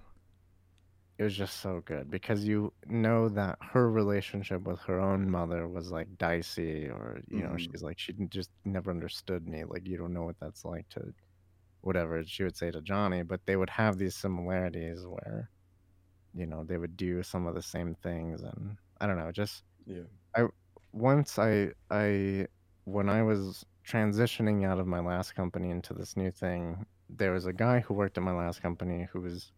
[SPEAKER 1] it was just so good because you know that her relationship with her own mother was like dicey, or you know,
[SPEAKER 2] Mhm.
[SPEAKER 1] she's like she just never understood me. Like you don't know what that's like to, whatever she would say to Johnny, but they would have these similarities where, you know, they would do some of the same things, and I don't know, just
[SPEAKER 2] yeah I
[SPEAKER 1] once I I when I was transitioning out of my last company into this new thing, there was a guy who worked at my last company who was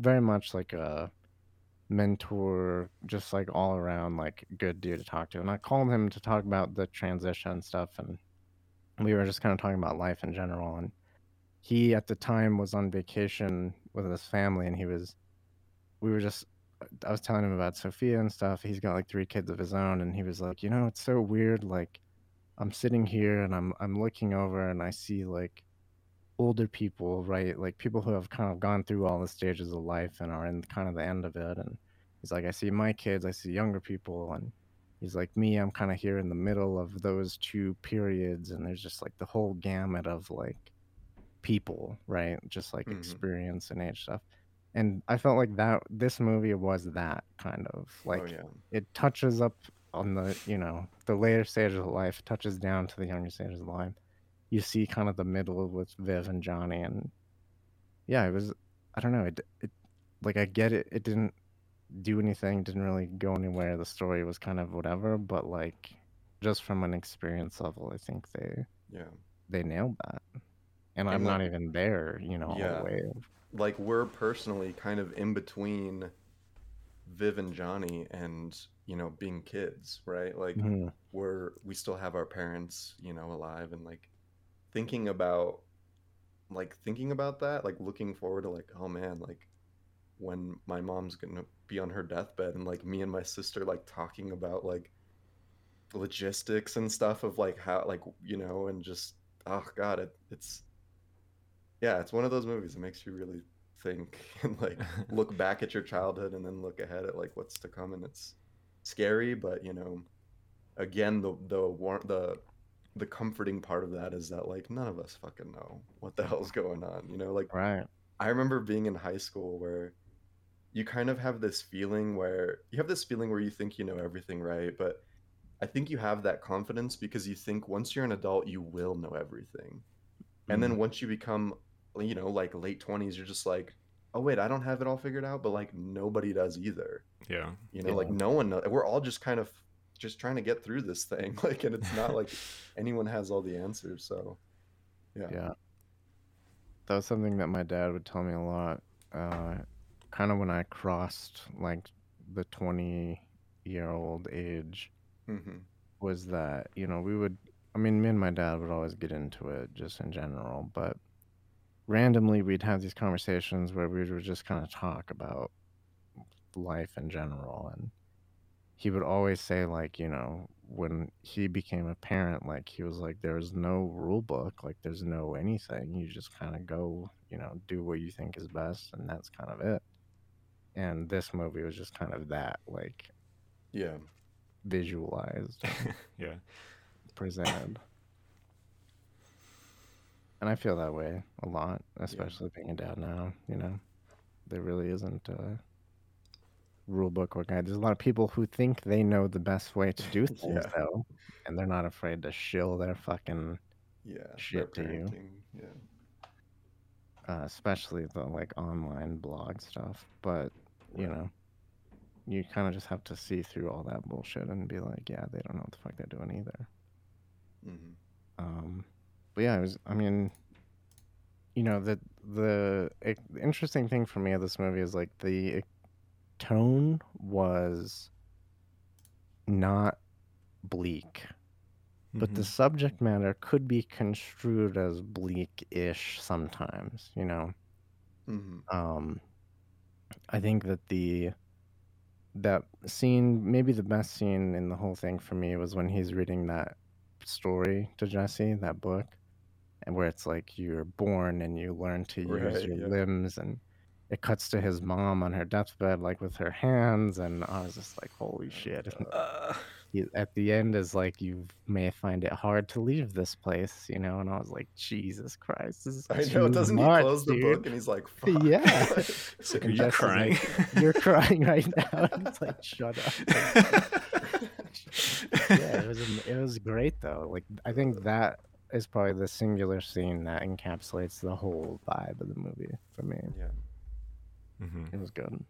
[SPEAKER 1] very much like a mentor, just like all around like good dude to talk to. And I called him to talk about the transition stuff and we were just kind of talking about life in general and he at the time was on vacation with his family and he was we were just I was telling him about Sophia and stuff. He's got like three kids of his own, and he was like, you know, it's so weird. Like, I'm sitting here and I'm I'm looking over and I see like older people, right? Like people who have kind of gone through all the stages of life and are in kind of the end of it. And he's like, I see my kids, I see younger people, and he's like, me, I'm kind of here in the middle of those two periods, and there's just like the whole gamut of like people, right? Just like
[SPEAKER 2] Mhm.
[SPEAKER 1] experience and age stuff and I felt like that this movie was that kind of like
[SPEAKER 2] oh yeah
[SPEAKER 1] it touches up on the you know the later stages of life, touches down to the younger stages of life. You see kind of the middle with Viv and Johnny, and yeah, it was I don't know it it like I get it. It didn't do anything, didn't really go anywhere. The story was kind of whatever, but like just from an experience level, I think they
[SPEAKER 2] yeah
[SPEAKER 1] they nailed that. And
[SPEAKER 2] And,
[SPEAKER 1] I'm
[SPEAKER 2] like-
[SPEAKER 1] not even there, you know, all
[SPEAKER 2] Yeah.
[SPEAKER 1] the way.
[SPEAKER 2] like we're personally kind of in between Viv and Johnny and you know being kids right like
[SPEAKER 1] Mhm.
[SPEAKER 2] we're we still have our parents you know alive and like thinking about like thinking about that like looking forward to like oh man like when my mom's gonna be on her deathbed and like me and my sister like talking about like logistics and stuff of like how like you know and just oh god it, it's yeah it's one of those movies that makes you really think and like look back at your childhood and then look ahead at like what's to come. And it's scary but you know again the the war the the comforting part of that is that like none of us fucking know what the hell's going on you know like
[SPEAKER 1] Right.
[SPEAKER 2] I remember being in high school where you kind of have this feeling where you have this feeling where you think you know everything right, but I think you have that confidence because you think once you're an adult, you will know everything. And then
[SPEAKER 1] Mhm.
[SPEAKER 2] once you become, you know, like late 20s, you're just like, oh, wait, I don't have it all figured out, but like nobody does either.
[SPEAKER 3] Yeah.
[SPEAKER 2] You know, like no one knows. We're all just kind of just trying to get through this thing. Like, and it's not like anyone has all the answers. So, yeah.
[SPEAKER 1] Yeah. That was something that my dad would tell me a lot. Uh, kind of when I crossed like the 20 year old age,
[SPEAKER 2] hmm
[SPEAKER 1] was that, you know, we would, I mean, me and my dad would always get into it just in general, but randomly we'd have these conversations where we would just kind of talk about life in general. And he would always say, like, you know, when he became a parent, like, he was like, there's no rule book, like, there's no anything. You just kind of go, you know, do what you think is best, and that's kind of it. And this movie was just kind of that, like,
[SPEAKER 2] Yeah.
[SPEAKER 1] visualized,
[SPEAKER 3] yeah.
[SPEAKER 1] presented. And I feel that way a lot, especially being a dad now, you know. There really isn't a rule book or guide. There's a lot of people who think they know the best way to do things
[SPEAKER 2] Yeah.
[SPEAKER 1] though, and they're not afraid to shill their fucking
[SPEAKER 2] Yeah.
[SPEAKER 1] Shit to you.
[SPEAKER 2] Yeah.
[SPEAKER 1] uh, especially the like online blog stuff. But you know, you kind of just have to see through all that bullshit and be like, yeah, they don't know what the fuck they're doing either.
[SPEAKER 2] hmm
[SPEAKER 1] Um, but yeah, it was. I mean, you know, the the it, the interesting thing for me of this movie is like the tone was not bleak, but the
[SPEAKER 3] Mhm.
[SPEAKER 1] subject matter could be construed as bleak-ish sometimes. You know,
[SPEAKER 2] hmm
[SPEAKER 1] um, I think that the that scene, maybe the best scene in the whole thing for me was when he's reading that story to Jesse, that book, and where it's like you're born and you learn to use
[SPEAKER 2] Right,
[SPEAKER 1] your
[SPEAKER 2] yeah.
[SPEAKER 1] limbs, and it cuts to his mom on her deathbed, like with her hands, and I was just like, holy shit.
[SPEAKER 3] Uh,
[SPEAKER 1] at the end is like you may find it hard to leave this place, you know, and I was like, Jesus Christ, this is
[SPEAKER 2] I know. Doesn't
[SPEAKER 1] much,
[SPEAKER 2] he close the book and he's like, Fuck.
[SPEAKER 1] Yeah.
[SPEAKER 3] like, are you
[SPEAKER 1] Jess is
[SPEAKER 3] crying?
[SPEAKER 1] like, You're crying right now. And it's like, shut up. yeah, it was it was great though. Like I think that is probably the singular scene that encapsulates the whole vibe of the movie for me.
[SPEAKER 2] yeah.
[SPEAKER 3] Hmm
[SPEAKER 1] It was good.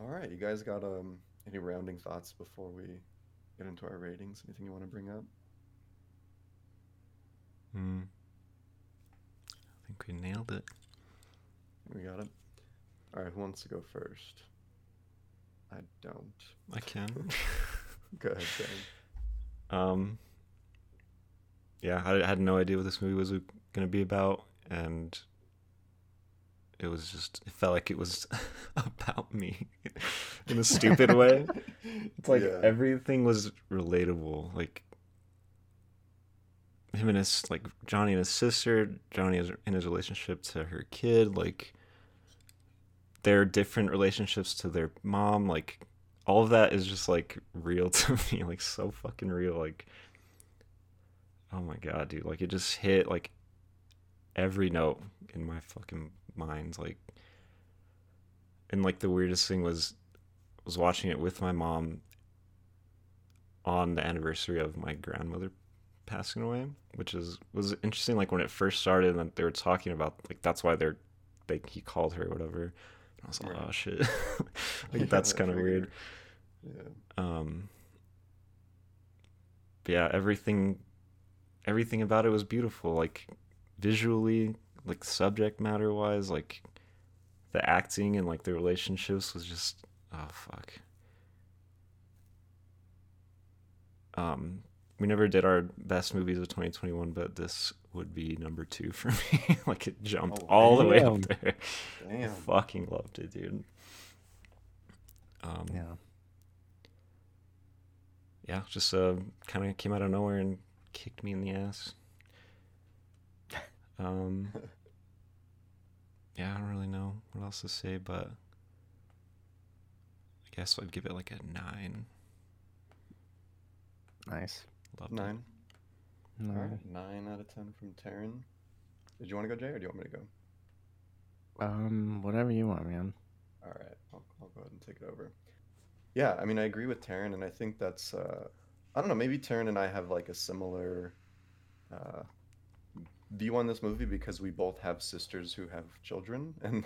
[SPEAKER 2] All right. You guys got um any rounding thoughts before we get into our ratings? Anything you want to bring up?
[SPEAKER 3] Mm. I think we nailed it.
[SPEAKER 2] We got it. All right. Who wants to go first? I don't.
[SPEAKER 3] I can.
[SPEAKER 2] Go ahead, Dan.
[SPEAKER 3] Um, yeah, I had no idea what this movie was going to be about, and it was just, it felt like it was about me in a stupid way. It's like
[SPEAKER 2] Yeah.
[SPEAKER 3] everything was relatable. Like, him and his, like, Johnny and his sister, Johnny is in his relationship to her kid, like, their different relationships to their mom, like, all of that is just like real to me, like so fucking real. Like, oh my god, dude! Like it just hit like every note in my fucking mind. Like, and like the weirdest thing was was watching it with my mom on the anniversary of my grandmother passing away, which is was interesting. Like when it first started, and they were talking about like that's why they're they he called her or whatever. And I was like, oh shit, like
[SPEAKER 2] Yeah,
[SPEAKER 3] that's kind of weird.
[SPEAKER 2] Yeah.
[SPEAKER 3] Um, but yeah, everything, everything about it was beautiful. Like visually, like subject matter wise, like the acting and like the relationships was just oh fuck. Um, we never did our best movies of 2021, but this would be number two for me. like it jumped
[SPEAKER 2] Oh,
[SPEAKER 3] all the way up there.
[SPEAKER 2] Damn.
[SPEAKER 3] fucking loved it, dude. Um,
[SPEAKER 1] Yeah.
[SPEAKER 3] yeah, just uh, kind of came out of nowhere and kicked me in the ass. Um, yeah, I don't really know what else to say, but I guess I'd give it like a nine.
[SPEAKER 1] Nice.
[SPEAKER 3] Loved it.
[SPEAKER 2] Nine.
[SPEAKER 1] No.
[SPEAKER 2] All right. Nine out of ten from Taryn. Did you want to go, Jay, or do you want me to go?
[SPEAKER 1] Um, whatever you want, man.
[SPEAKER 2] All right, I'll, I'll go ahead and take it over. Yeah, I mean, I agree with Taryn, and I think that's, uh, I don't know, maybe Taryn and I have like a similar uh, view on this movie because we both have sisters who have children, and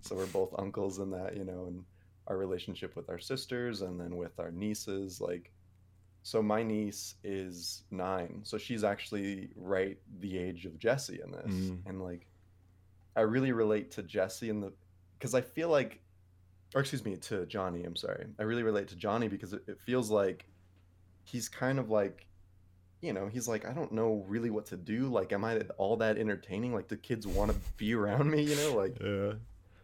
[SPEAKER 2] so we're both uncles in that, you know, and our relationship with our sisters and then with our nieces, like, so my niece is nine, so she's actually right the age of Jesse in this,
[SPEAKER 3] Mm.
[SPEAKER 2] and like, I really relate to Jesse in the, because I feel like, or excuse me, to Johnny. I'm sorry. I really relate to Johnny because it, it feels like he's kind of like, you know, he's like, I don't know really what to do. Like, am I all that entertaining? Like, the kids want to be around me, you know? Like,
[SPEAKER 3] Yeah.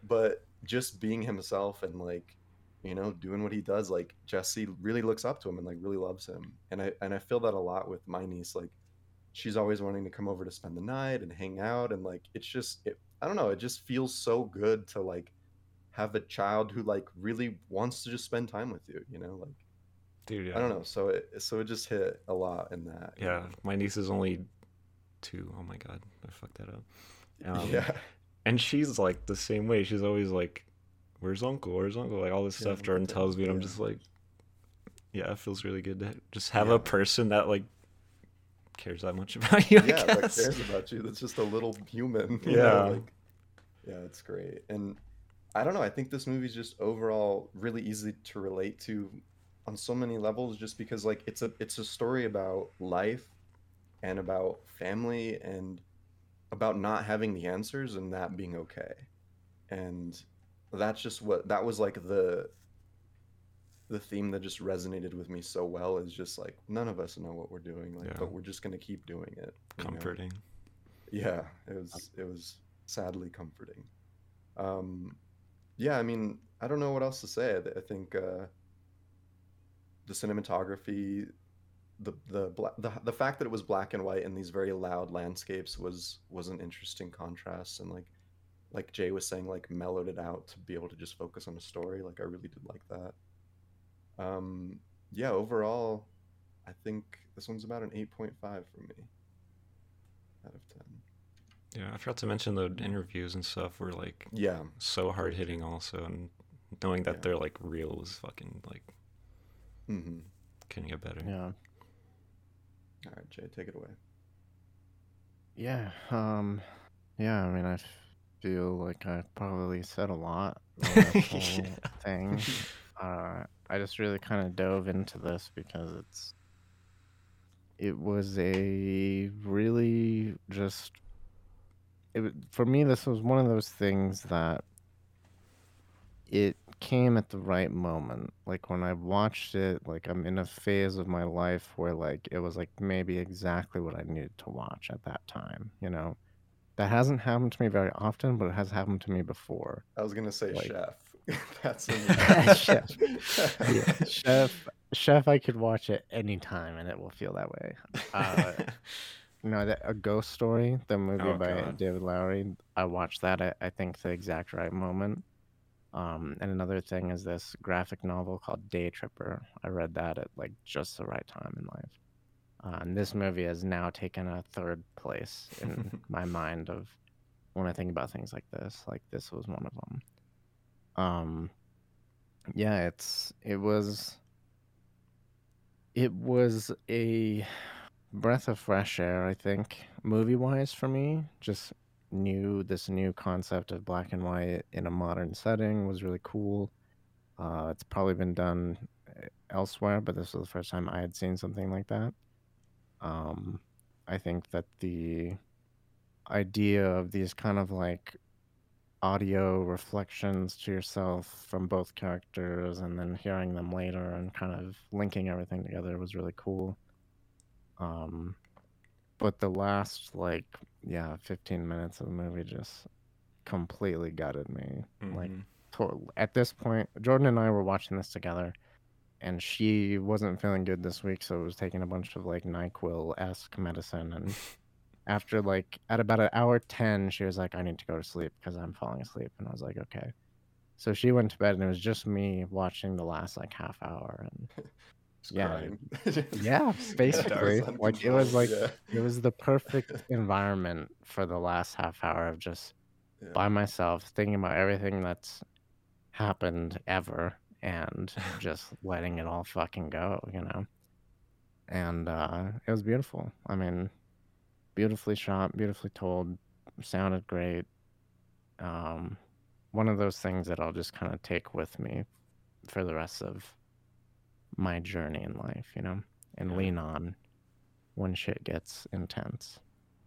[SPEAKER 2] but just being himself and like you know doing what he does like jesse really looks up to him and like really loves him and i and i feel that a lot with my niece like she's always wanting to come over to spend the night and hang out and like it's just it, i don't know it just feels so good to like have a child who like really wants to just spend time with you you know like
[SPEAKER 3] Dude, yeah.
[SPEAKER 2] i don't know so it so it just hit a lot in that
[SPEAKER 3] Yeah,
[SPEAKER 2] know?
[SPEAKER 3] my niece is only two. Oh my god, I fucked that up. Um,
[SPEAKER 2] yeah
[SPEAKER 3] and she's like the same way. She's always like, "Where's Uncle? Where's Uncle?" Like all this
[SPEAKER 2] Yeah,
[SPEAKER 3] stuff Jordan
[SPEAKER 2] yeah,
[SPEAKER 3] tells me, and I'm just like, "Yeah, it feels really good to just have a person that like cares that much about you."
[SPEAKER 2] Yeah that cares about you that's just a little human
[SPEAKER 3] Yeah.
[SPEAKER 2] know, like, yeah it's great and i don't know i think this movie's just overall really easy to relate to on so many levels just because like it's a it's a story about life and about family and about not having the answers and that being okay and that's just what that was like the the theme that just resonated with me so well is just like none of us know what we're doing like
[SPEAKER 3] Yeah.
[SPEAKER 2] but we're just gonna keep doing it you know?
[SPEAKER 3] Comforting.
[SPEAKER 2] yeah it was it was sadly comforting um yeah i mean i don't know what else to say i, I think uh the cinematography the the, bla- the the fact that it was black and white in these very loud landscapes was was an interesting contrast. And like like jay was saying like mellowed it out to be able to just focus on a story. Like i really did like that. Um yeah overall i think this one's about an 8.5 for me out of 10
[SPEAKER 3] Yeah, I forgot to mention the interviews and stuff were like
[SPEAKER 2] yeah.
[SPEAKER 3] so hard hitting also, and knowing that
[SPEAKER 2] Yeah.
[SPEAKER 3] they're like real was fucking like
[SPEAKER 2] hmm
[SPEAKER 3] couldn't get better.
[SPEAKER 1] Yeah.
[SPEAKER 2] All right, Jay, take it away.
[SPEAKER 1] Yeah. Um. Yeah. I mean, I feel like I probably said a lot. in this whole
[SPEAKER 3] Yeah.
[SPEAKER 1] thing. Uh, I just really kind of dove into this because it's. It was a really just. It wa- for me. This was one of those things that. It came at the right moment. Like when I watched it, like I'm in a phase of my life where like it was like maybe exactly what I needed to watch at that time. You know, that hasn't happened to me very often, but it has happened to me before.
[SPEAKER 2] I was gonna say
[SPEAKER 1] Like-
[SPEAKER 2] chef. That's
[SPEAKER 1] Chef. Yeah, Chef, Chef, I could watch it anytime and it will feel that way. Uh, no, that a ghost story, the movie
[SPEAKER 3] Oh,
[SPEAKER 1] by
[SPEAKER 3] God.
[SPEAKER 1] David Lowery. I watched that. at, I think the exact right moment. Um, and another thing is this graphic novel called Day Tripper. I read that at like just the right time in life. Uh, and this movie has now taken a third place in my mind of when I think about things like this. Like this was one of them. Um, yeah, it's it was it was a breath of fresh air, I think, movie wise for me. Just new this new concept of black and white in a modern setting was really cool. Uh, it's probably been done uh, elsewhere, but this was the first time I had seen something like that. Um, I think that the idea of these kind of like audio reflections to yourself from both characters and then hearing them later and kind of linking everything together was really cool. Um, but the last like yeah 15 minutes of the movie just completely gutted me. Like
[SPEAKER 3] Mhm.
[SPEAKER 1] to- at this point, Jordan and I were watching this together, and she wasn't feeling good this week, so it was taking a bunch of like Nyquil esque medicine. And after like at about an hour ten, she was like, "I need to go to sleep because I'm falling asleep." And I was like, "Okay." So she went to bed, and it was just me watching the last like half hour, and
[SPEAKER 2] Just
[SPEAKER 1] Yeah. yeah, basically, like it was like
[SPEAKER 2] yeah.
[SPEAKER 1] it was the perfect environment for the last half hour of just
[SPEAKER 2] Yeah.
[SPEAKER 1] by myself, thinking about everything that's happened ever and just letting it all fucking go, you know? And uh, it was beautiful. I mean, beautifully shot, beautifully told, sounded great. Um, one of those things that I'll just kind of take with me for the rest of my journey in life, you know? and
[SPEAKER 3] Yeah.
[SPEAKER 1] lean on when shit gets intense.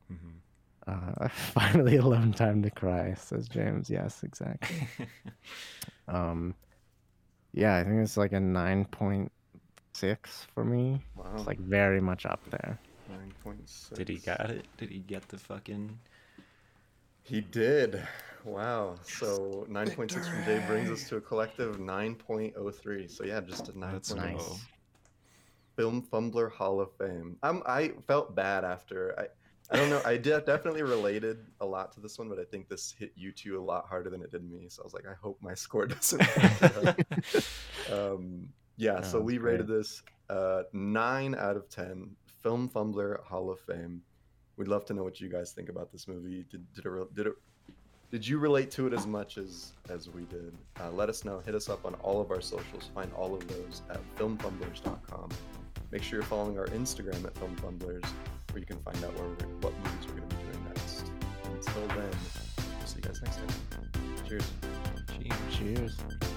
[SPEAKER 3] hmm
[SPEAKER 1] Uh, finally, alone time to cry, says James. Yes, exactly. Um, yeah, I think it's like a nine point six for me.
[SPEAKER 2] Wow.
[SPEAKER 1] It's like very much up there.
[SPEAKER 2] nine point six.
[SPEAKER 3] Did he got it? Did he get the fucking?
[SPEAKER 2] He did. Wow. So nine point six from Jay brings us to a collective nine point oh three. So yeah, just a nine
[SPEAKER 3] That's
[SPEAKER 2] oh.
[SPEAKER 1] Nice.
[SPEAKER 2] Film Fumbler Hall of Fame. I'm I felt bad after I I don't know I did definitely related a lot to this one, but I think this hit you two a lot harder than it did me. So I was like, I hope my score doesn't. um, yeah, so
[SPEAKER 1] Oh,
[SPEAKER 2] we
[SPEAKER 1] great.
[SPEAKER 2] rated this uh, nine out of ten. Film Fumbler Hall of Fame. We'd love to know what you guys think about this movie. Did did it did it did you relate to it as much as as we did? Uh, let us know. Hit us up on all of our socials. Find all of those at filmfumblers.com. Make sure you're following our Instagram at filmfumblers, where you can find out where what movies we're going to be doing next. Until then, see you guys next time. Cheers.
[SPEAKER 3] Cheers.
[SPEAKER 1] Cheers.